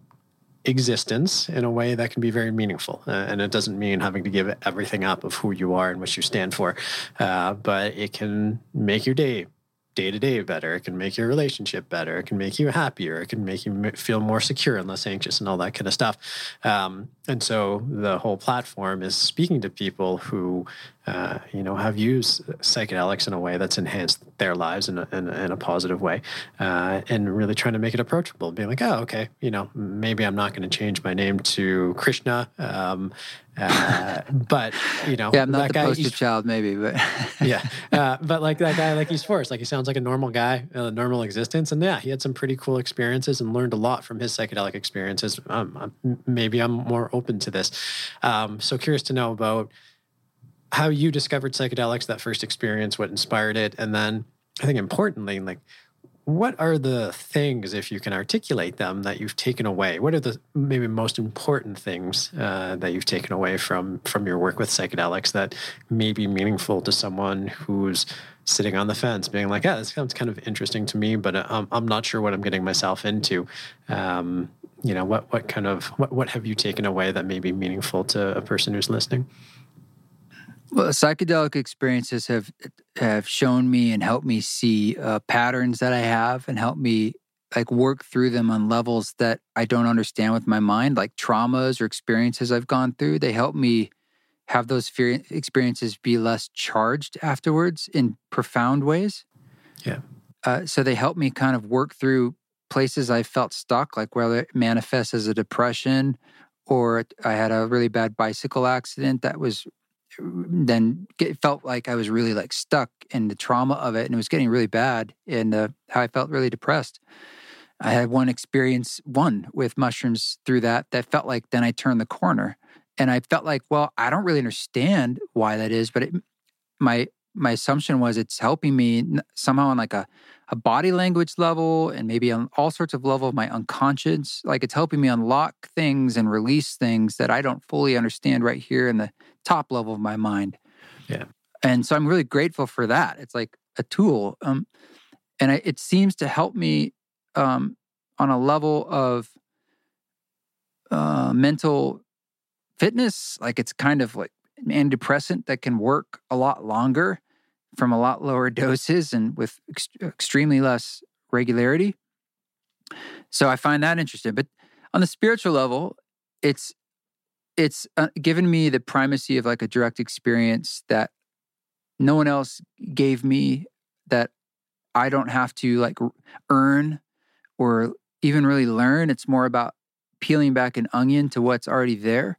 existence in a way that can be very meaningful. Uh, and it doesn't mean having to give everything up of who you are and what you stand for, uh, but it can make your day day to day better. It can make your relationship better. It can make you happier. It can make you feel more secure and less anxious and all that kind of stuff. Um, and so the whole platform is speaking to people who, uh, you know, have used psychedelics in a way that's enhanced their lives in a, in, in a positive way, uh, and really trying to make it approachable. Being like, oh, okay, you know, maybe I'm not going to change my name to Krishna, um, uh, [laughs] but you know, yeah, I'm not the guy, poster child, maybe, but [laughs] yeah, uh, but like that guy, like he's forced, like he sounds like a normal guy, a normal existence, and yeah, he had some pretty cool experiences and learned a lot from his psychedelic experiences. Um, maybe I'm more open to this. Um, so curious to know about how you discovered psychedelics, that first experience, what inspired it, and then I think importantly, like what are the things, if you can articulate them, that you've taken away? What are the maybe most important things uh, that you've taken away from from your work with psychedelics that may be meaningful to someone who's sitting on the fence, being like, "Yeah, this sounds kind of interesting to me, but I'm, I'm not sure what I'm getting myself into." Um, you know, what what kind of what what have you taken away that may be meaningful to a person who's listening? Well, psychedelic experiences have have shown me and helped me see uh, patterns that I have and help me like work through them on levels that I don't understand with my mind, like traumas or experiences I've gone through. They help me have those fear experiences be less charged afterwards in profound ways. Yeah. Uh, so they help me kind of work through places I felt stuck, like whether it manifests as a depression or I had a really bad bicycle accident that was then it felt like I was really like stuck in the trauma of it and it was getting really bad and uh, how I felt really depressed. I had one experience, one with mushrooms through that, that felt like then I turned the corner and I felt like, well, I don't really understand why that is, but it, my my assumption was it's helping me somehow on like a, a body language level and maybe on all sorts of level of my unconscious like it's helping me unlock things and release things that i don't fully understand right here in the top level of my mind yeah and so i'm really grateful for that it's like a tool. Um, and I, it seems to help me um, on a level of uh, mental fitness. Like it's kind of like an antidepressant that can work a lot longer from a lot lower [laughs] doses and with ex- extremely less regularity. So I find that interesting. But on the spiritual level, it's it's uh, given me the primacy of like a direct experience that no one else gave me that I don't have to like earn or even really learn. It's more about peeling back an onion to what's already there.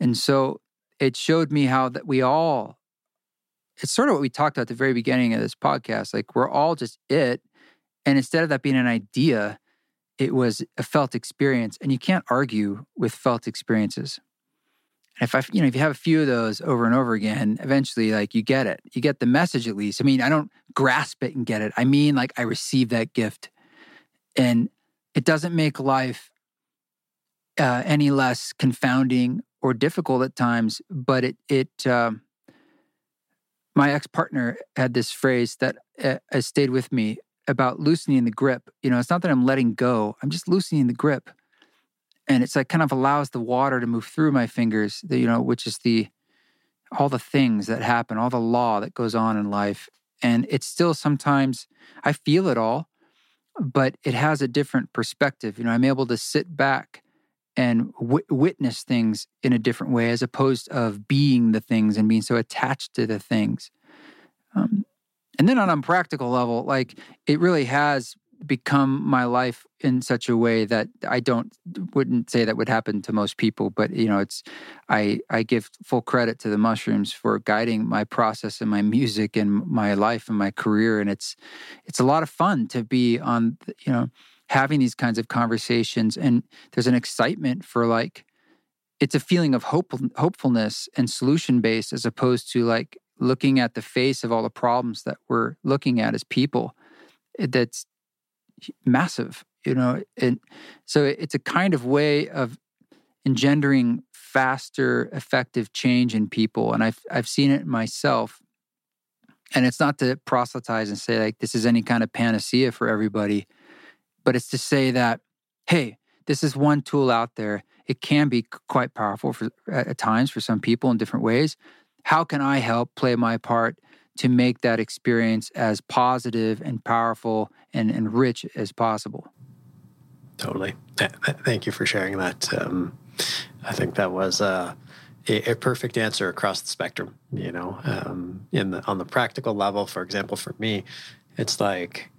And so it showed me how that we all it's sort of what we talked about at the very beginning of this podcast. Like we're all just it. And instead of that being an idea, it was a felt experience. And you can't argue with felt experiences. And if I, you know, if you have a few of those over and over again, eventually, like you get it. You get the message at least. I mean, I don't grasp it and get it. I mean, like I receive that gift, and it doesn't make life uh, any less confounding or difficult at times. But it, it, um, my ex partner had this phrase that uh, has stayed with me about loosening the grip. You know, it's not that I'm letting go; I'm just loosening the grip. And it's like kind of allows the water to move through my fingers you know which is the all the things that happen all the law that goes on in life. And it's still sometimes i feel it all but it has a different perspective. You know i'm able to sit back and w- witness things in a different way as opposed of being the things and being so attached to the things. Um, and then on a practical level like it really has become my life in such a way that I don't wouldn't say that would happen to most people, but you know, it's I I give full credit to the mushrooms for guiding my process and my music and my life and my career, and it's it's a lot of fun to be on you know having these kinds of conversations, and there's an excitement for like it's a feeling of hope hopefulness and solution based as opposed to like looking at the face of all the problems that we're looking at as people that's massive, you know. And so it's a kind of way of engendering faster, effective change in people. And I've I've seen it myself. And it's not to proselytize and say like this is any kind of panacea for everybody, but it's to say that, hey, this is one tool out there. It can be quite powerful for at times for some people in different ways. How can I help play my part to make that experience as positive and powerful and, and rich as possible. Totally. Thank you for sharing that. Um, I think that was a, a, perfect answer across the spectrum. You know, um, in the on the practical level, for example, for me, it's like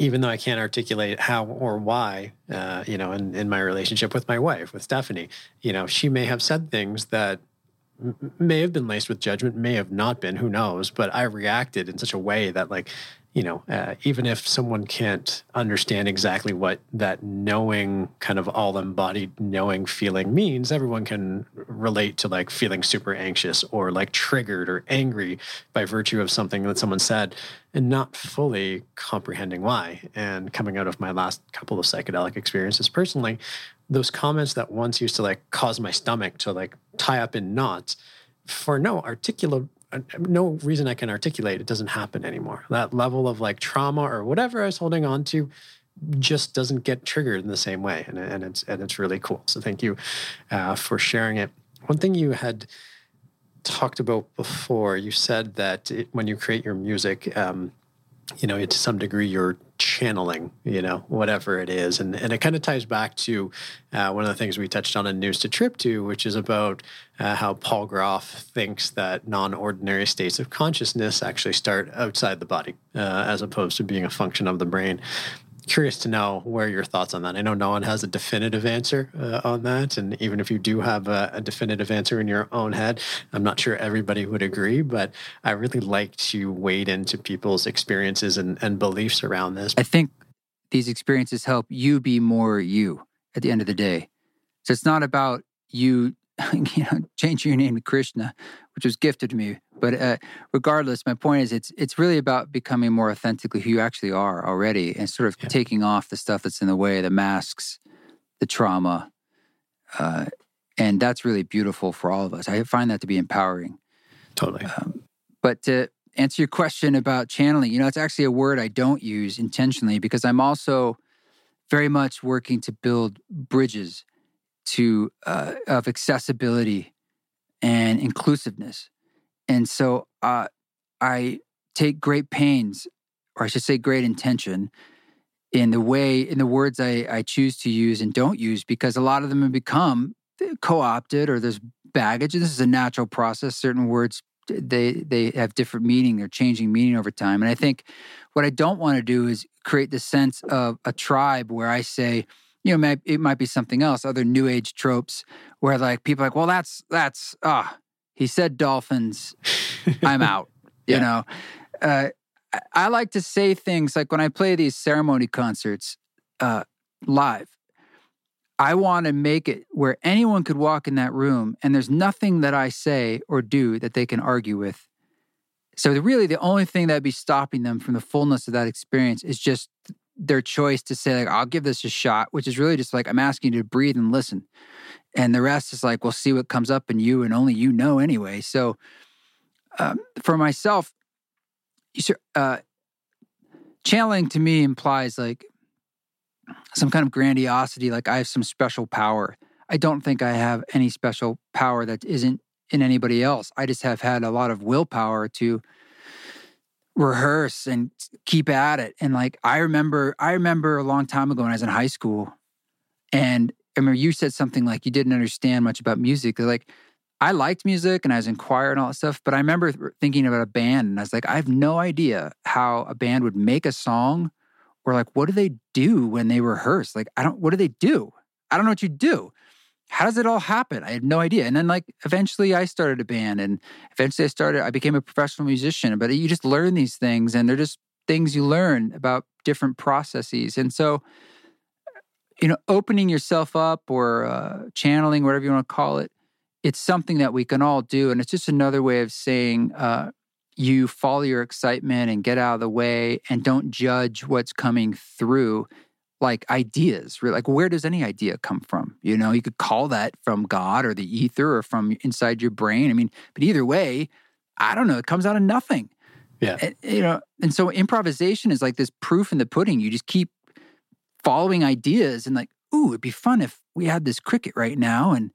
even though I can't articulate how or why, uh, you know, in, in my relationship with my wife, with Stephanie, you know, she may have said things that may have been laced with judgment, may have not been, who knows? But I reacted in such a way that, like, you know, uh, even if someone can't understand exactly what that knowing, kind of all embodied knowing feeling means, everyone can relate to like feeling super anxious or like triggered or angry by virtue of something that someone said and not fully comprehending why. And coming out of my last couple of psychedelic experiences personally, those comments that once used to like cause my stomach to like tie up in knots for no articulate no reason I can articulate, it doesn't happen anymore. That level of like trauma or whatever I was holding on to just doesn't get triggered in the same way, and, and it's and it's really cool. So thank you uh, for sharing it. One thing you had talked about before, you said that it, when you create your music, um, you know, to some degree, you're channeling, you know, whatever it is. And, and it kind of ties back to uh, one of the things we touched on in News to Trip to, which is about uh, how Paul Grof thinks that non ordinary states of consciousness actually start outside the body uh, as opposed to being a function of the brain curious to know where your thoughts on that. I know no one has a definitive answer uh, on that, and even if you do have a, a, definitive answer in your own head, I'm not sure everybody would agree. But I really like to wade into people's experiences and, and beliefs around this. I think these experiences help you be more you at the end of the day. So it's not about you, [laughs] you know, changing your name to Krishna, which was gifted to me but uh, regardless, my point is it's it's really about becoming more authentically who you actually are already, and sort of yeah. taking off the stuff that's in the way, the masks, the trauma, uh, and that's really beautiful for all of us. I find that to be empowering. Totally. Um, but to answer your question about channeling, you know, it's actually a word I don't use intentionally because I'm also very much working to build bridges to uh, of accessibility and inclusiveness. And so uh, I take great pains, or I should say, great intention in the way, in the words I, I choose to use and don't use, because a lot of them have become co opted or there's baggage. And this is a natural process. Certain words they they have different meaning they're changing meaning over time and i think what i don't want to do is create the sense of a tribe where i say you know it might be something else other new age tropes where like people are like well that's that's ah he said dolphins i'm out [laughs] you yeah. know uh, I like to say things like when I play these ceremony concerts uh, live, I want to make it where anyone could walk in that room and there's nothing that I say or do that they can argue with. So, really, the only thing that'd be stopping them from the fullness of that experience is just their choice to say, like, I'll give this a shot, which is really just like, I'm asking you to breathe and listen. And the rest is like, we'll see what comes up in you and only you know anyway. So, um, for myself, uh, channeling to me implies like some kind of grandiosity, like I have some special power. I don't think I have any special power that isn't in anybody else. I just have had a lot of willpower to rehearse and keep at it. And like I remember, I remember a long time ago when I was in high school, and I remember you said something like you didn't understand much about music. Like I liked music and I was in choir and all that stuff, but I remember thinking about a band and I was like, I have no idea how a band would make a song or like, what do they do when they rehearse? Like, I don't, what do they do? I don't know what you do. How does it all happen? I had no idea. And then, like, eventually I started a band and eventually I started, I became a professional musician. But you just learn these things and they're just things you learn about different processes. And so, you know, opening yourself up or uh, channeling, whatever you want to call it, it's something that we can all do. And it's just another way of saying, uh, you follow your excitement and get out of the way and don't judge what's coming through like ideas like where does any idea come from? You know you could call that from god or the ether or from inside your brain. I mean but either way i don't know it comes out of nothing. Yeah. And, eh, you know and so improvisation is like this proof in the pudding. You just keep following ideas and like ooh it'd be fun if we had this cricket right now. And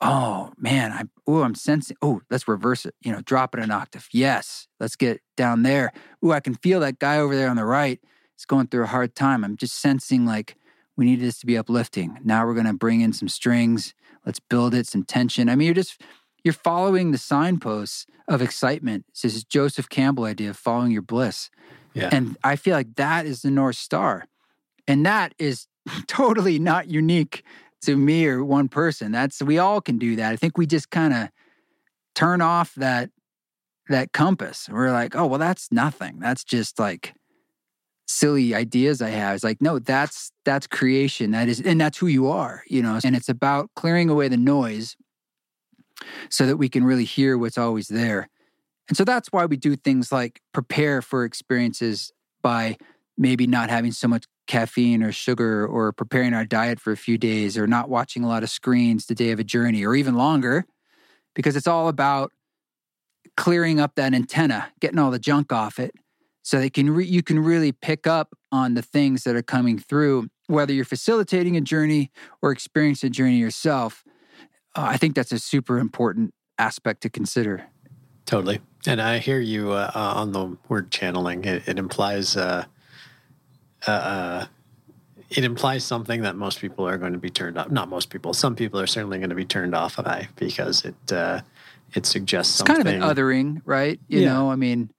oh man, I'm oh, I'm sensing, oh, let's reverse it, you know, drop it an octave. Yes, let's get down there. Ooh, I can feel that guy over there on the right is going through a hard time. I'm just sensing like we need this to be uplifting. Now we're gonna bring in some strings. Let's build it, some tension. I mean, you're just you're following the signposts of excitement. This is Joseph Campbell idea of following your bliss. Yeah. And I feel like that is the North Star. And that is [laughs] totally not unique to me or one person. That's we all can do that. I think we just kind of turn off that that compass. We're like, oh well, that's nothing. That's just like silly ideas I have. It's like, no, that's that's creation. That is, and that's who you are. You know, and it's about clearing away the noise so that we can really hear what's always there. And so that's why we do things like prepare for experiences by maybe not having so much caffeine or sugar or preparing our diet for a few days or not watching a lot of screens the day of a journey or even longer because it's all about clearing up that antenna, getting all the junk off it so they can re- you can really pick up on the things that are coming through whether you're facilitating a journey or experiencing a journey yourself. Uh, I think that's a super important aspect to consider. Totally. And I hear you uh, on the word channeling. It, it implies uh, uh, uh, it implies something that most people are going to be turned off. Not most people. Some people are certainly going to be turned off by because it uh, it suggests it's something. kind of an othering, right? You yeah. know, I mean,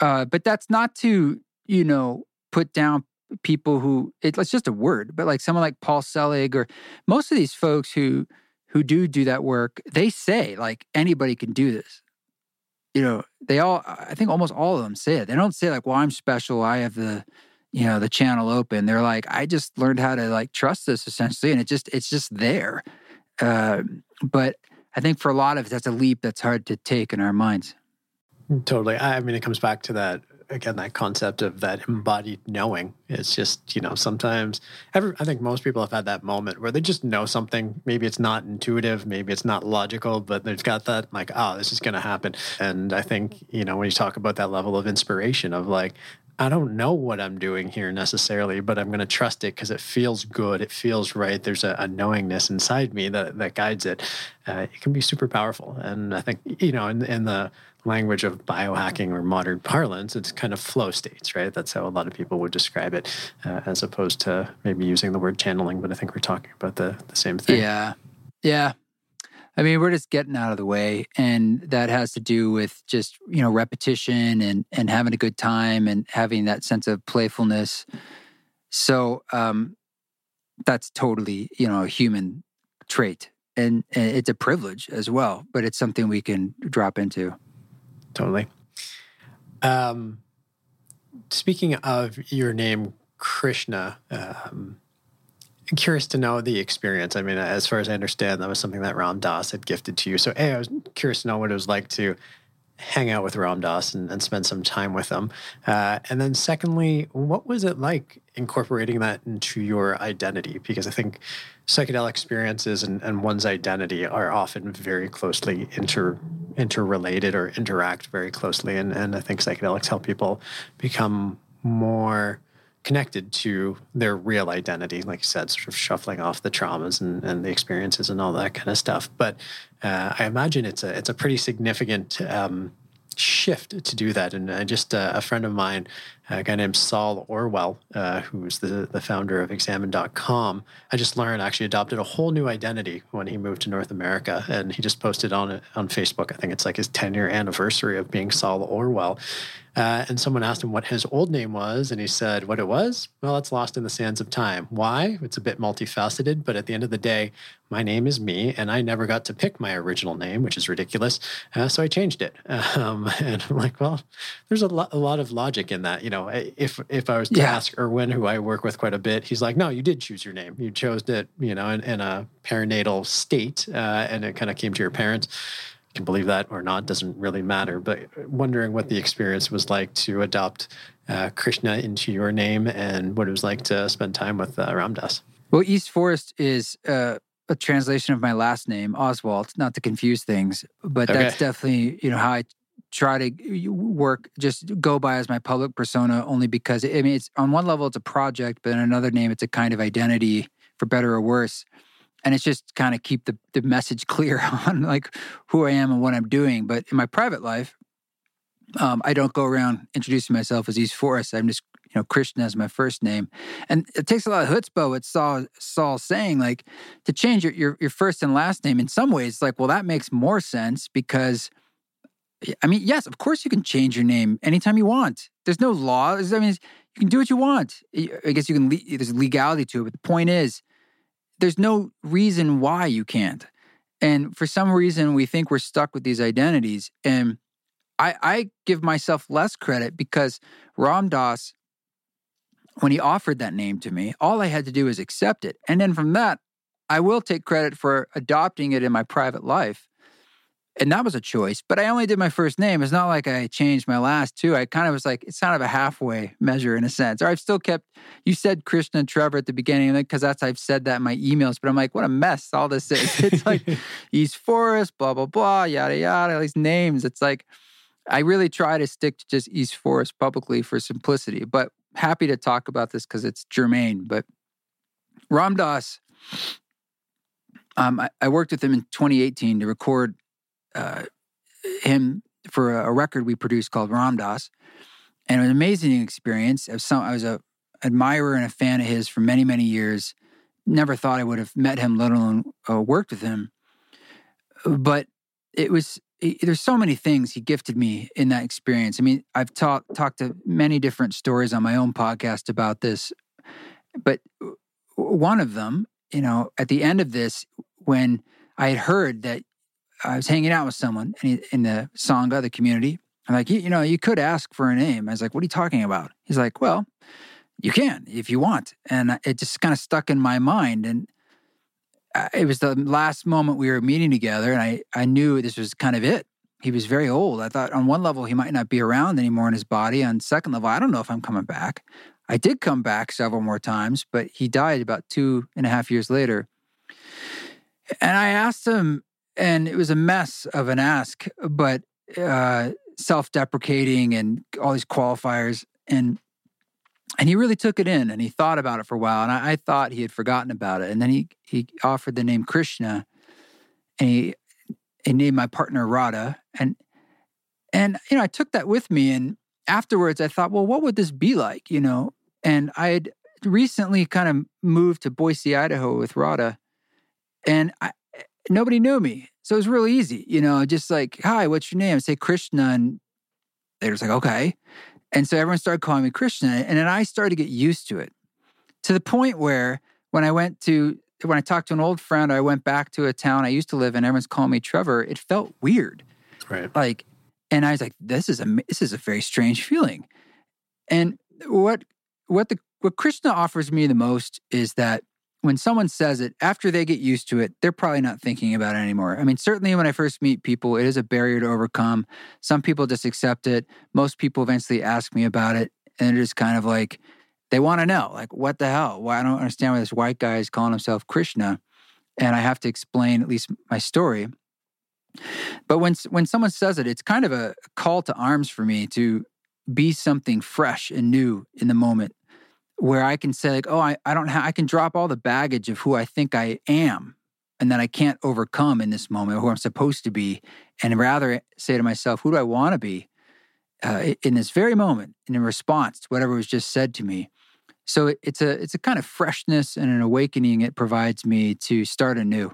uh, but that's not to you know put down people who it, it's just a word, but like someone like Paul Selig or most of these folks who who do do that work, they say like anybody can do this. You know, they all. I think almost all of them say it. They don't say like, "Well, I'm special. I have the." you know the channel open they're like i just learned how to like trust this essentially and it just it's just there uh, but i think for a lot of us, that's a leap that's hard to take in our minds totally i mean it comes back to that again that concept of that embodied knowing. It's just you know sometimes every I think most people have had that moment where they just know something. Maybe it's not intuitive, maybe it's not logical, but they've got that like oh this is going to happen. And I think you know when you talk about that level of inspiration of like I don't know what I'm doing here necessarily, but I'm going to trust it because it feels good. It feels right. There's a, a knowingness inside me that, that guides it. Uh, it can be super powerful. And I think, you know, in, in the language of biohacking or modern parlance, it's kind of flow states, right? That's how a lot of people would describe it, uh, as opposed to maybe using the word channeling. But I think we're talking about the, the same thing. Yeah. Yeah. I mean, we're just getting out of the way, and that has to do with just you know repetition and and having a good time and having that sense of playfulness. So um, that's totally you know a human trait, and, and it's a privilege as well. But it's something we can drop into. Totally. Um, speaking of your name, Krishna. Um, I'm curious to know the experience. I mean, as far as I understand, that was something that Ram Dass had gifted to you. So, A, I was curious to know what it was like to hang out with Ram Dass and, and spend some time with him. Uh, and then, secondly, what was it like incorporating that into your identity? Because I think psychedelic experiences and, and one's identity are often very closely inter interrelated or interact very closely. And, and I think psychedelics help people become more connected to their real identity, like you said, sort of shuffling off the traumas and, and the experiences and all that kind of stuff. But uh, I imagine it's a it's a pretty significant um, shift to do that. And uh, just uh, a friend of mine, a guy named Sol Orwell, uh, who's the, the founder of examine.com, I just learned actually adopted a whole new identity when he moved to North America. And he just posted on on Facebook. I think it's like his 10 year anniversary of being Sol Orwell. Uh, and someone asked him what his old name was, and he said what it was. Well, it's lost in the sands of time. Why? It's a bit multifaceted, but at the end of the day, my name is me, and I never got to pick my original name, which is ridiculous. Uh, so I changed it. [laughs] Um, and I'm like, well, there's a, lo- a lot of logic in that. You know, if if I was to yeah. ask Erwin, who I work with quite a bit, he's like, no, you did choose your name. You chose it, you know, in, in a perinatal state, uh, and it kind of came to your parents You can believe that or not doesn't really matter. But wondering what the experience was like to adopt uh, Krishna into your name and what it was like to spend time with uh, Ram Dass. Well, East Forest is uh, a translation of my last name, Oswalt, not to confuse things, but okay. that's definitely you know how I try to work just go by as my public persona only because i mean it's on one level it's a project but in another name it's a kind of identity for better or worse and it's just kind of keep the, the message [laughs] clear on like who I am and what I'm doing. But in my private life, um, I don't go around introducing myself as East Forest. I'm just you know Christian as my first name, and it takes a lot of chutzpah. What Sol Sol saying like to change your, your your first and last name in some ways. Like well, that makes more sense because. I mean, yes, of course you can change your name anytime you want. There's no law. I mean, you can do what you want. I guess you can. There's legality to it, but the point is, there's no reason why you can't. And for some reason, we think we're stuck with these identities. And I, I give myself less credit because Ram Dass, when he offered that name to me, all I had to do was accept it. And then from that, I will take credit for adopting it in my private life and that was a choice. But I only did my first name. It's not like I changed my last two. I kind of was like, it's kind of a halfway measure in a sense. Or I've still kept, you said Krishna and Trevor at the beginning, because that's, I've said that in my emails, but I'm like, what a mess all this is. [laughs] It's like [laughs] East Forest, blah, blah, blah, yada, yada, all these names. It's like, I really try to stick to just East Forest publicly for simplicity, but happy to talk about this because it's germane. But Ram Dass, um, I, I worked with him in 2018 to record uh, him for a, record we produced called Ram Dass, and it was an amazing experience. I was, some, I was a admirer and a fan of his for many many years. Never thought I would have met him, let alone uh, worked with him. But it was there's so many things he gifted me in that experience. I mean, I've talked talked to many different stories on my own podcast about this, but one of them, you know, at the end of this, when I had heard that I was hanging out with someone in the Sangha, the community. I'm like, you, you know, you could ask for a name. I was like, what are you talking about? He's like, well, you can if you want. And it just kind of stuck in my mind. And uh, it was the last moment we were meeting together, and I, I knew this was kind of it. he was very old. I thought on one level he might not be around anymore in his body. On second level, I don't know if I'm coming back. I did come back several more times, but he died about two and a half years later. And I asked him, and it was a mess of an ask, but uh, self-deprecating and all these qualifiers, and and he really took it in and he thought about it for a while. And I, I thought he had forgotten about it, and then he he offered the name Krishna, and he he named my partner Radha, and and you know I took that with me, and afterwards I thought, well, what would this be like, you know? And I had recently kind of moved to Boise, Idaho with Radha, and I, nobody knew me. So it was really easy, you know, just like, hi, what's your name? I say Krishna. And they were like, okay. And so everyone started calling me Krishna. And then I started to get used to it to the point where when I went to, when I talked to an old friend, I went back to a town I used to live in, everyone's calling me Trevor. It felt weird. Right. Like, and I was like, this is a, this is a very strange feeling. And what, what the, what Krishna offers me the most is that when someone says it, after they get used to it, they're probably not thinking about it anymore. I mean, certainly when I first meet people, it is a barrier to overcome. Some people just accept it. Most people eventually ask me about it. And it is kind of like, they want to know, like, what the hell? Why I don't understand why this white guy is calling himself Krishna. And I have to explain at least my story. But when when someone says it, it's kind of a call to arms for me to be something fresh and new in the moment where I can say like, oh, I, I don't have, I can drop all the baggage of who I think I am and that I can't overcome in this moment, who I'm supposed to be, and rather say to myself, who do I want to be uh, in this very moment, and in response to whatever was just said to me. So it, it's a it's a kind of freshness and an awakening it provides me to start anew,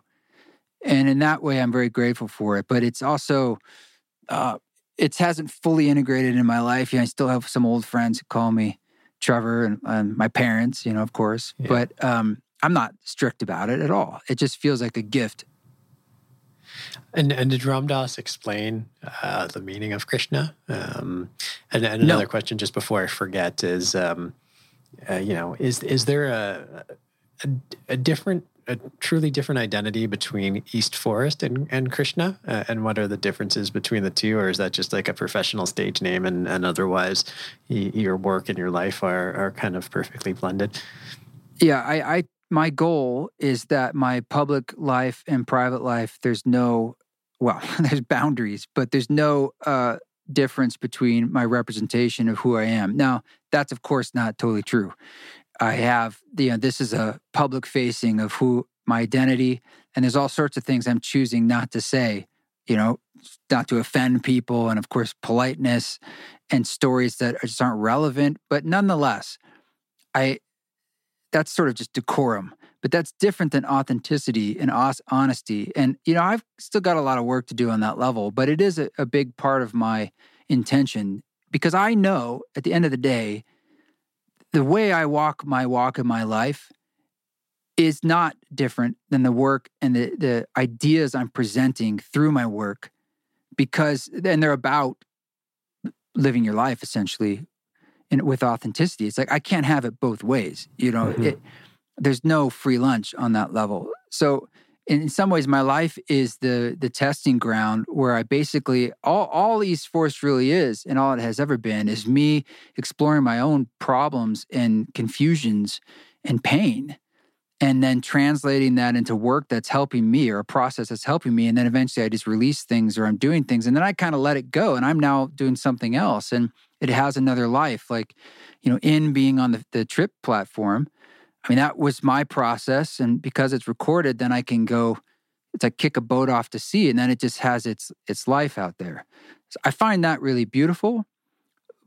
and in that way, I'm very grateful for it. But it's also uh, it hasn't fully integrated in my life. You know, I still have some old friends who call me Trevor and, and my parents, you know, of course. Yeah. But um, I'm not strict about it at all. It just feels like a gift. And, and did Ram Dass explain uh, the meaning of Krishna? Um, and, and, another no. question, just before I forget, is um, uh, you know, is is there a, a, a different a truly different identity between East Forest and, and Krishna? Uh, and what are the differences between the two? Or is that just like a professional stage name and, and otherwise y- your work and your life are, are kind of perfectly blended? Yeah, I, I my goal is that my public life and private life, there's no, well, [laughs] there's boundaries, but there's no uh, difference between my representation of who I am. Now, that's of course not totally true. I have, you know, this is a public facing of who my identity, and there's all sorts of things I'm choosing not to say, you know, not to offend people, and of course, politeness and stories that just aren't relevant. But nonetheless, I, that's sort of just decorum. But that's different than authenticity and honesty. And, you know, I've still got a lot of work to do on that level, but it is a, a big part of my intention because I know at the end of the day, the way I walk my walk in my life is not different than the work and the, the ideas I'm presenting through my work because and they're about living your life essentially and with authenticity. It's like I can't have it both ways. You know, mm-hmm. it, there's no free lunch on that level. So in some ways my life is the the testing ground where i basically all all east forest really is and all it has ever been is me exploring my own problems and confusions and pain and then translating that into work that's helping me or a process that's helping me and then eventually i just release things or i'm doing things and then i kind of let it go and i'm now doing something else and it has another life like you know in being on the, the trip platform I mean, that was my process. And because it's recorded, then I can go, it's like kick a boat off to sea and then it just has its its life out there. So I find that really beautiful.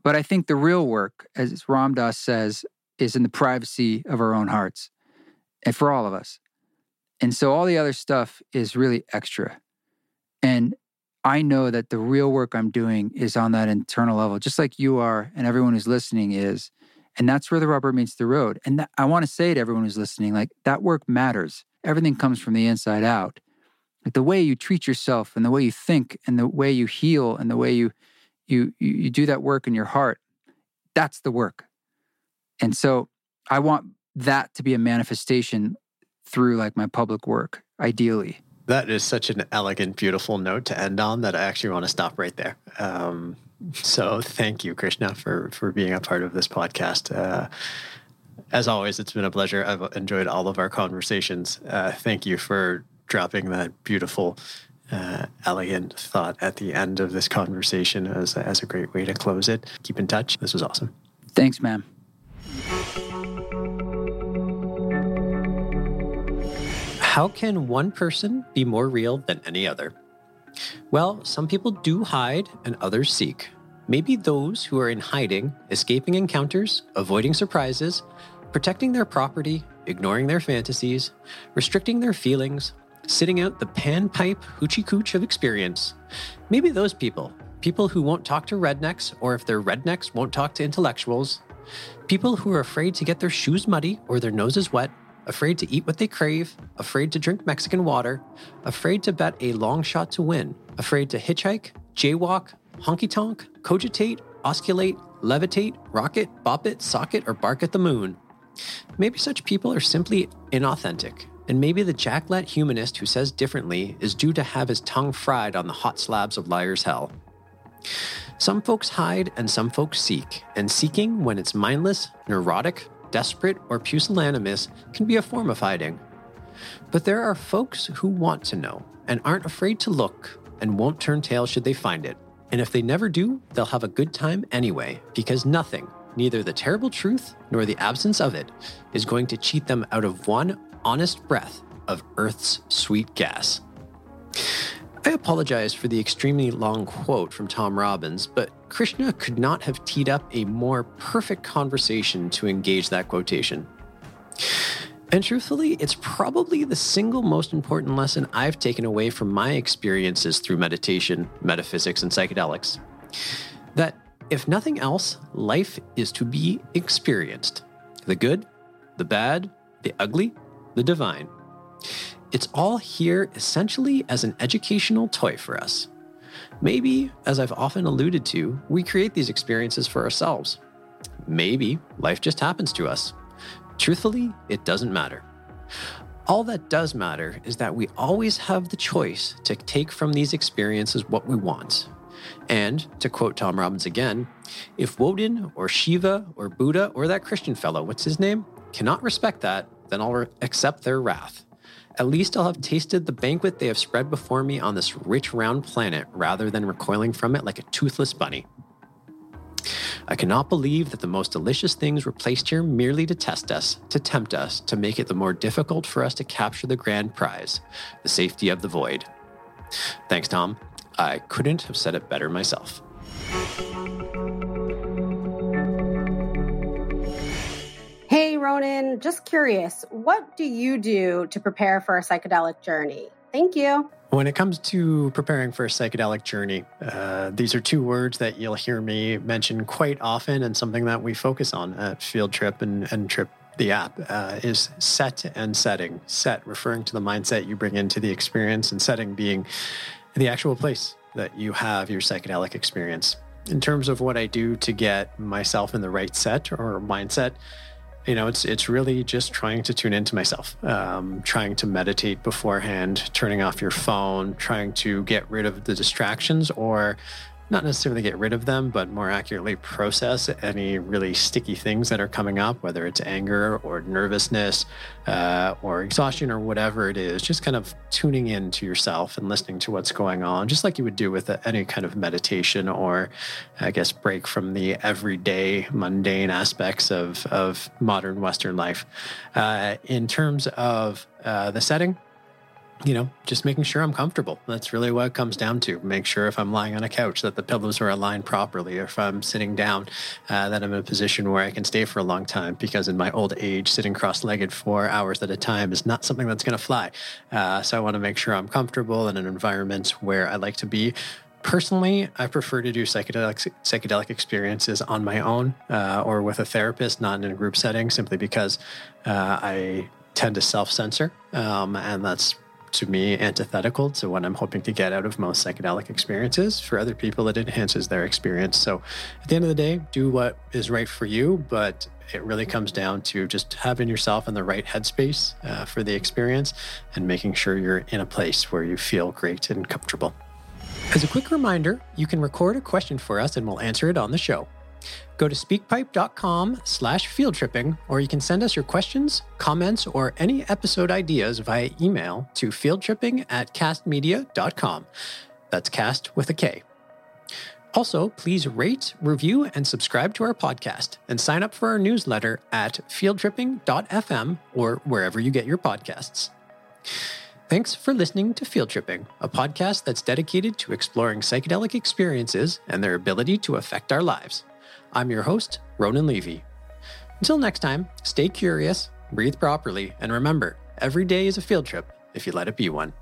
But I think the real work, as Ram Dass says, is in the privacy of our own hearts and for all of us. And so all the other stuff is really extra. And I know that the real work I'm doing is on that internal level, just like you are and everyone who's listening is. And that's where the rubber meets the road. And that, I want to say to everyone who's listening, like that work matters. Everything comes from the inside out. Like the way you treat yourself and the way you think and the way you heal and the way you you you, you do that work in your heart, that's the work. And so I want that to be a manifestation through like my public work, ideally. That is such an elegant, beautiful note to end on that I actually want to stop right there. Um, so thank you, Krishna, for for being a part of this podcast. Uh, as always, it's been a pleasure. I've enjoyed all of our conversations. Uh, thank you for dropping that beautiful, uh, elegant thought at the end of this conversation as, as a great way to close it. Keep in touch. This was awesome. Thanks, man. How can one person be more real than any other? Well, some people do hide and others seek. Maybe those who are in hiding, escaping encounters, avoiding surprises, protecting their property, ignoring their fantasies, restricting their feelings, sitting out the panpipe hoochie cooch of experience. Maybe those people, people who won't talk to rednecks, or if they're rednecks, won't talk to intellectuals, people who are afraid to get their shoes muddy or their noses wet, afraid to eat what they crave, afraid to drink Mexican water, afraid to bet a long shot to win, afraid to hitchhike, jaywalk, honky tonk, cogitate, osculate, levitate, rocket, bop it, socket, or bark at the moon. Maybe such people are simply inauthentic, and maybe the jacklet humanist who says differently is due to have his tongue fried on the hot slabs of liar's hell. Some folks hide and some folks seek, and seeking, when it's mindless, neurotic, desperate, or pusillanimous, can be a form of hiding. But there are folks who want to know and aren't afraid to look and won't turn tail should they find it. And if they never do, they'll have a good time anyway, because nothing, neither the terrible truth nor the absence of it, is going to cheat them out of one honest breath of Earth's sweet gas. I apologize for the extremely long quote from Tom Robbins, but Krishna could not have teed up a more perfect conversation to engage that quotation. And truthfully, it's probably the single most important lesson I've taken away from my experiences through meditation, metaphysics, and psychedelics. That if nothing else, life is to be experienced the good, the bad, the ugly, the divine. It's all here essentially as an educational toy for us. Maybe, as I've often alluded to, we create these experiences for ourselves. Maybe life just happens to us. Truthfully, it doesn't matter. All that does matter is that we always have the choice to take from these experiences what we want. And, to quote Tom Robbins again, if Woden or Shiva or Buddha or that Christian fellow, what's his name, cannot respect that, then I'll accept their wrath. At least I'll have tasted the banquet they have spread before me on this rich, round planet rather than recoiling from it like a toothless bunny. I cannot believe that the most delicious things were placed here merely to test us, to tempt us, to make it the more difficult for us to capture the grand prize, the safety of the void. Thanks, Tom. I couldn't have said it better myself. Hey, Ronan, just curious, what do you do to prepare for a psychedelic journey? Thank you. When it comes to preparing for a psychedelic journey, uh, these are two words that you'll hear me mention quite often and something that we focus on at Field Trip and, and Trip the app uh, is set and setting. Set referring to the mindset you bring into the experience, and setting being the actual place that you have your psychedelic experience. In terms of what I do to get myself in the right set or mindset, you know, it's it's really just trying to tune into myself, um, trying to meditate beforehand, turning off your phone, trying to get rid of the distractions or not necessarily get rid of them, but more accurately process any really sticky things that are coming up, whether it's anger or nervousness uh, or exhaustion or whatever it is. Just kind of tuning in to yourself and listening to what's going on, just like you would do with any kind of meditation or, I guess, break from the everyday mundane aspects of, of modern Western life. Uh, in terms of uh, the setting, you know, just making sure I'm comfortable. That's really what it comes down to. Make sure if I'm lying on a couch that the pillows are aligned properly, or if I'm sitting down, uh, that I'm in a position where I can stay for a long time. Because in my old age, sitting cross legged for hours at a time is not something that's going to fly. Uh, so I want to make sure I'm comfortable in an environment where I like to be. Personally, I prefer to do psychedelic psychedelic experiences on my own uh, or with a therapist, not in a group setting, simply because uh, I tend to self censor, um, and that's to me antithetical to what I'm hoping to get out of most psychedelic experiences. For other people, it enhances their experience. So at the end of the day, do what is right for you, but it really comes down to just having yourself in the right headspace uh, for the experience and making sure you're in a place where you feel great and comfortable. As a quick reminder, you can record a question for us and we'll answer it on the show. Go to speakpipe.com slash fieldtripping, or you can send us your questions, comments, or any episode ideas via email to fieldtripping at kastmedia.com. That's cast with a K. Also, please rate, review, and subscribe to our podcast and sign up for our newsletter at fieldtripping.fm or wherever you get your podcasts. Thanks for listening to Field Tripping, a podcast that's dedicated to exploring psychedelic experiences and their ability to affect our lives. I'm your host, Ronan Levy. Until next time, stay curious, breathe properly, and remember every day is a field trip if you let it be one.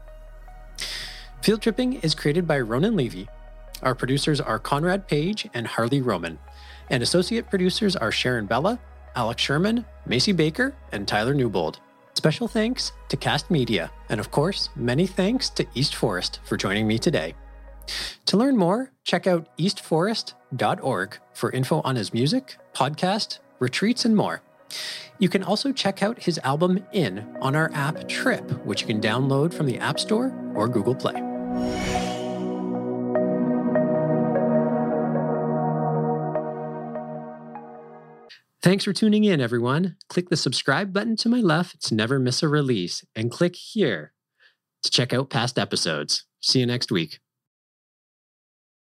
Field Tripping is created by Ronan Levy. Our producers are Conrad Page and Harley Roman, and associate producers are Sharon Bella, Alex Sherman, Macy Baker, and Tyler Newbold. Special thanks to Kast Media, and of course, many thanks to East Forest for joining me today. To learn more, check out eastforest.org for info on his music, podcast, retreats, and more. You can also check out his album In on our app Trip, which you can download from the App Store or Google Play. Thanks for tuning in, everyone. Click the subscribe button to my left to never miss a release, and click here to check out past episodes. See you next week.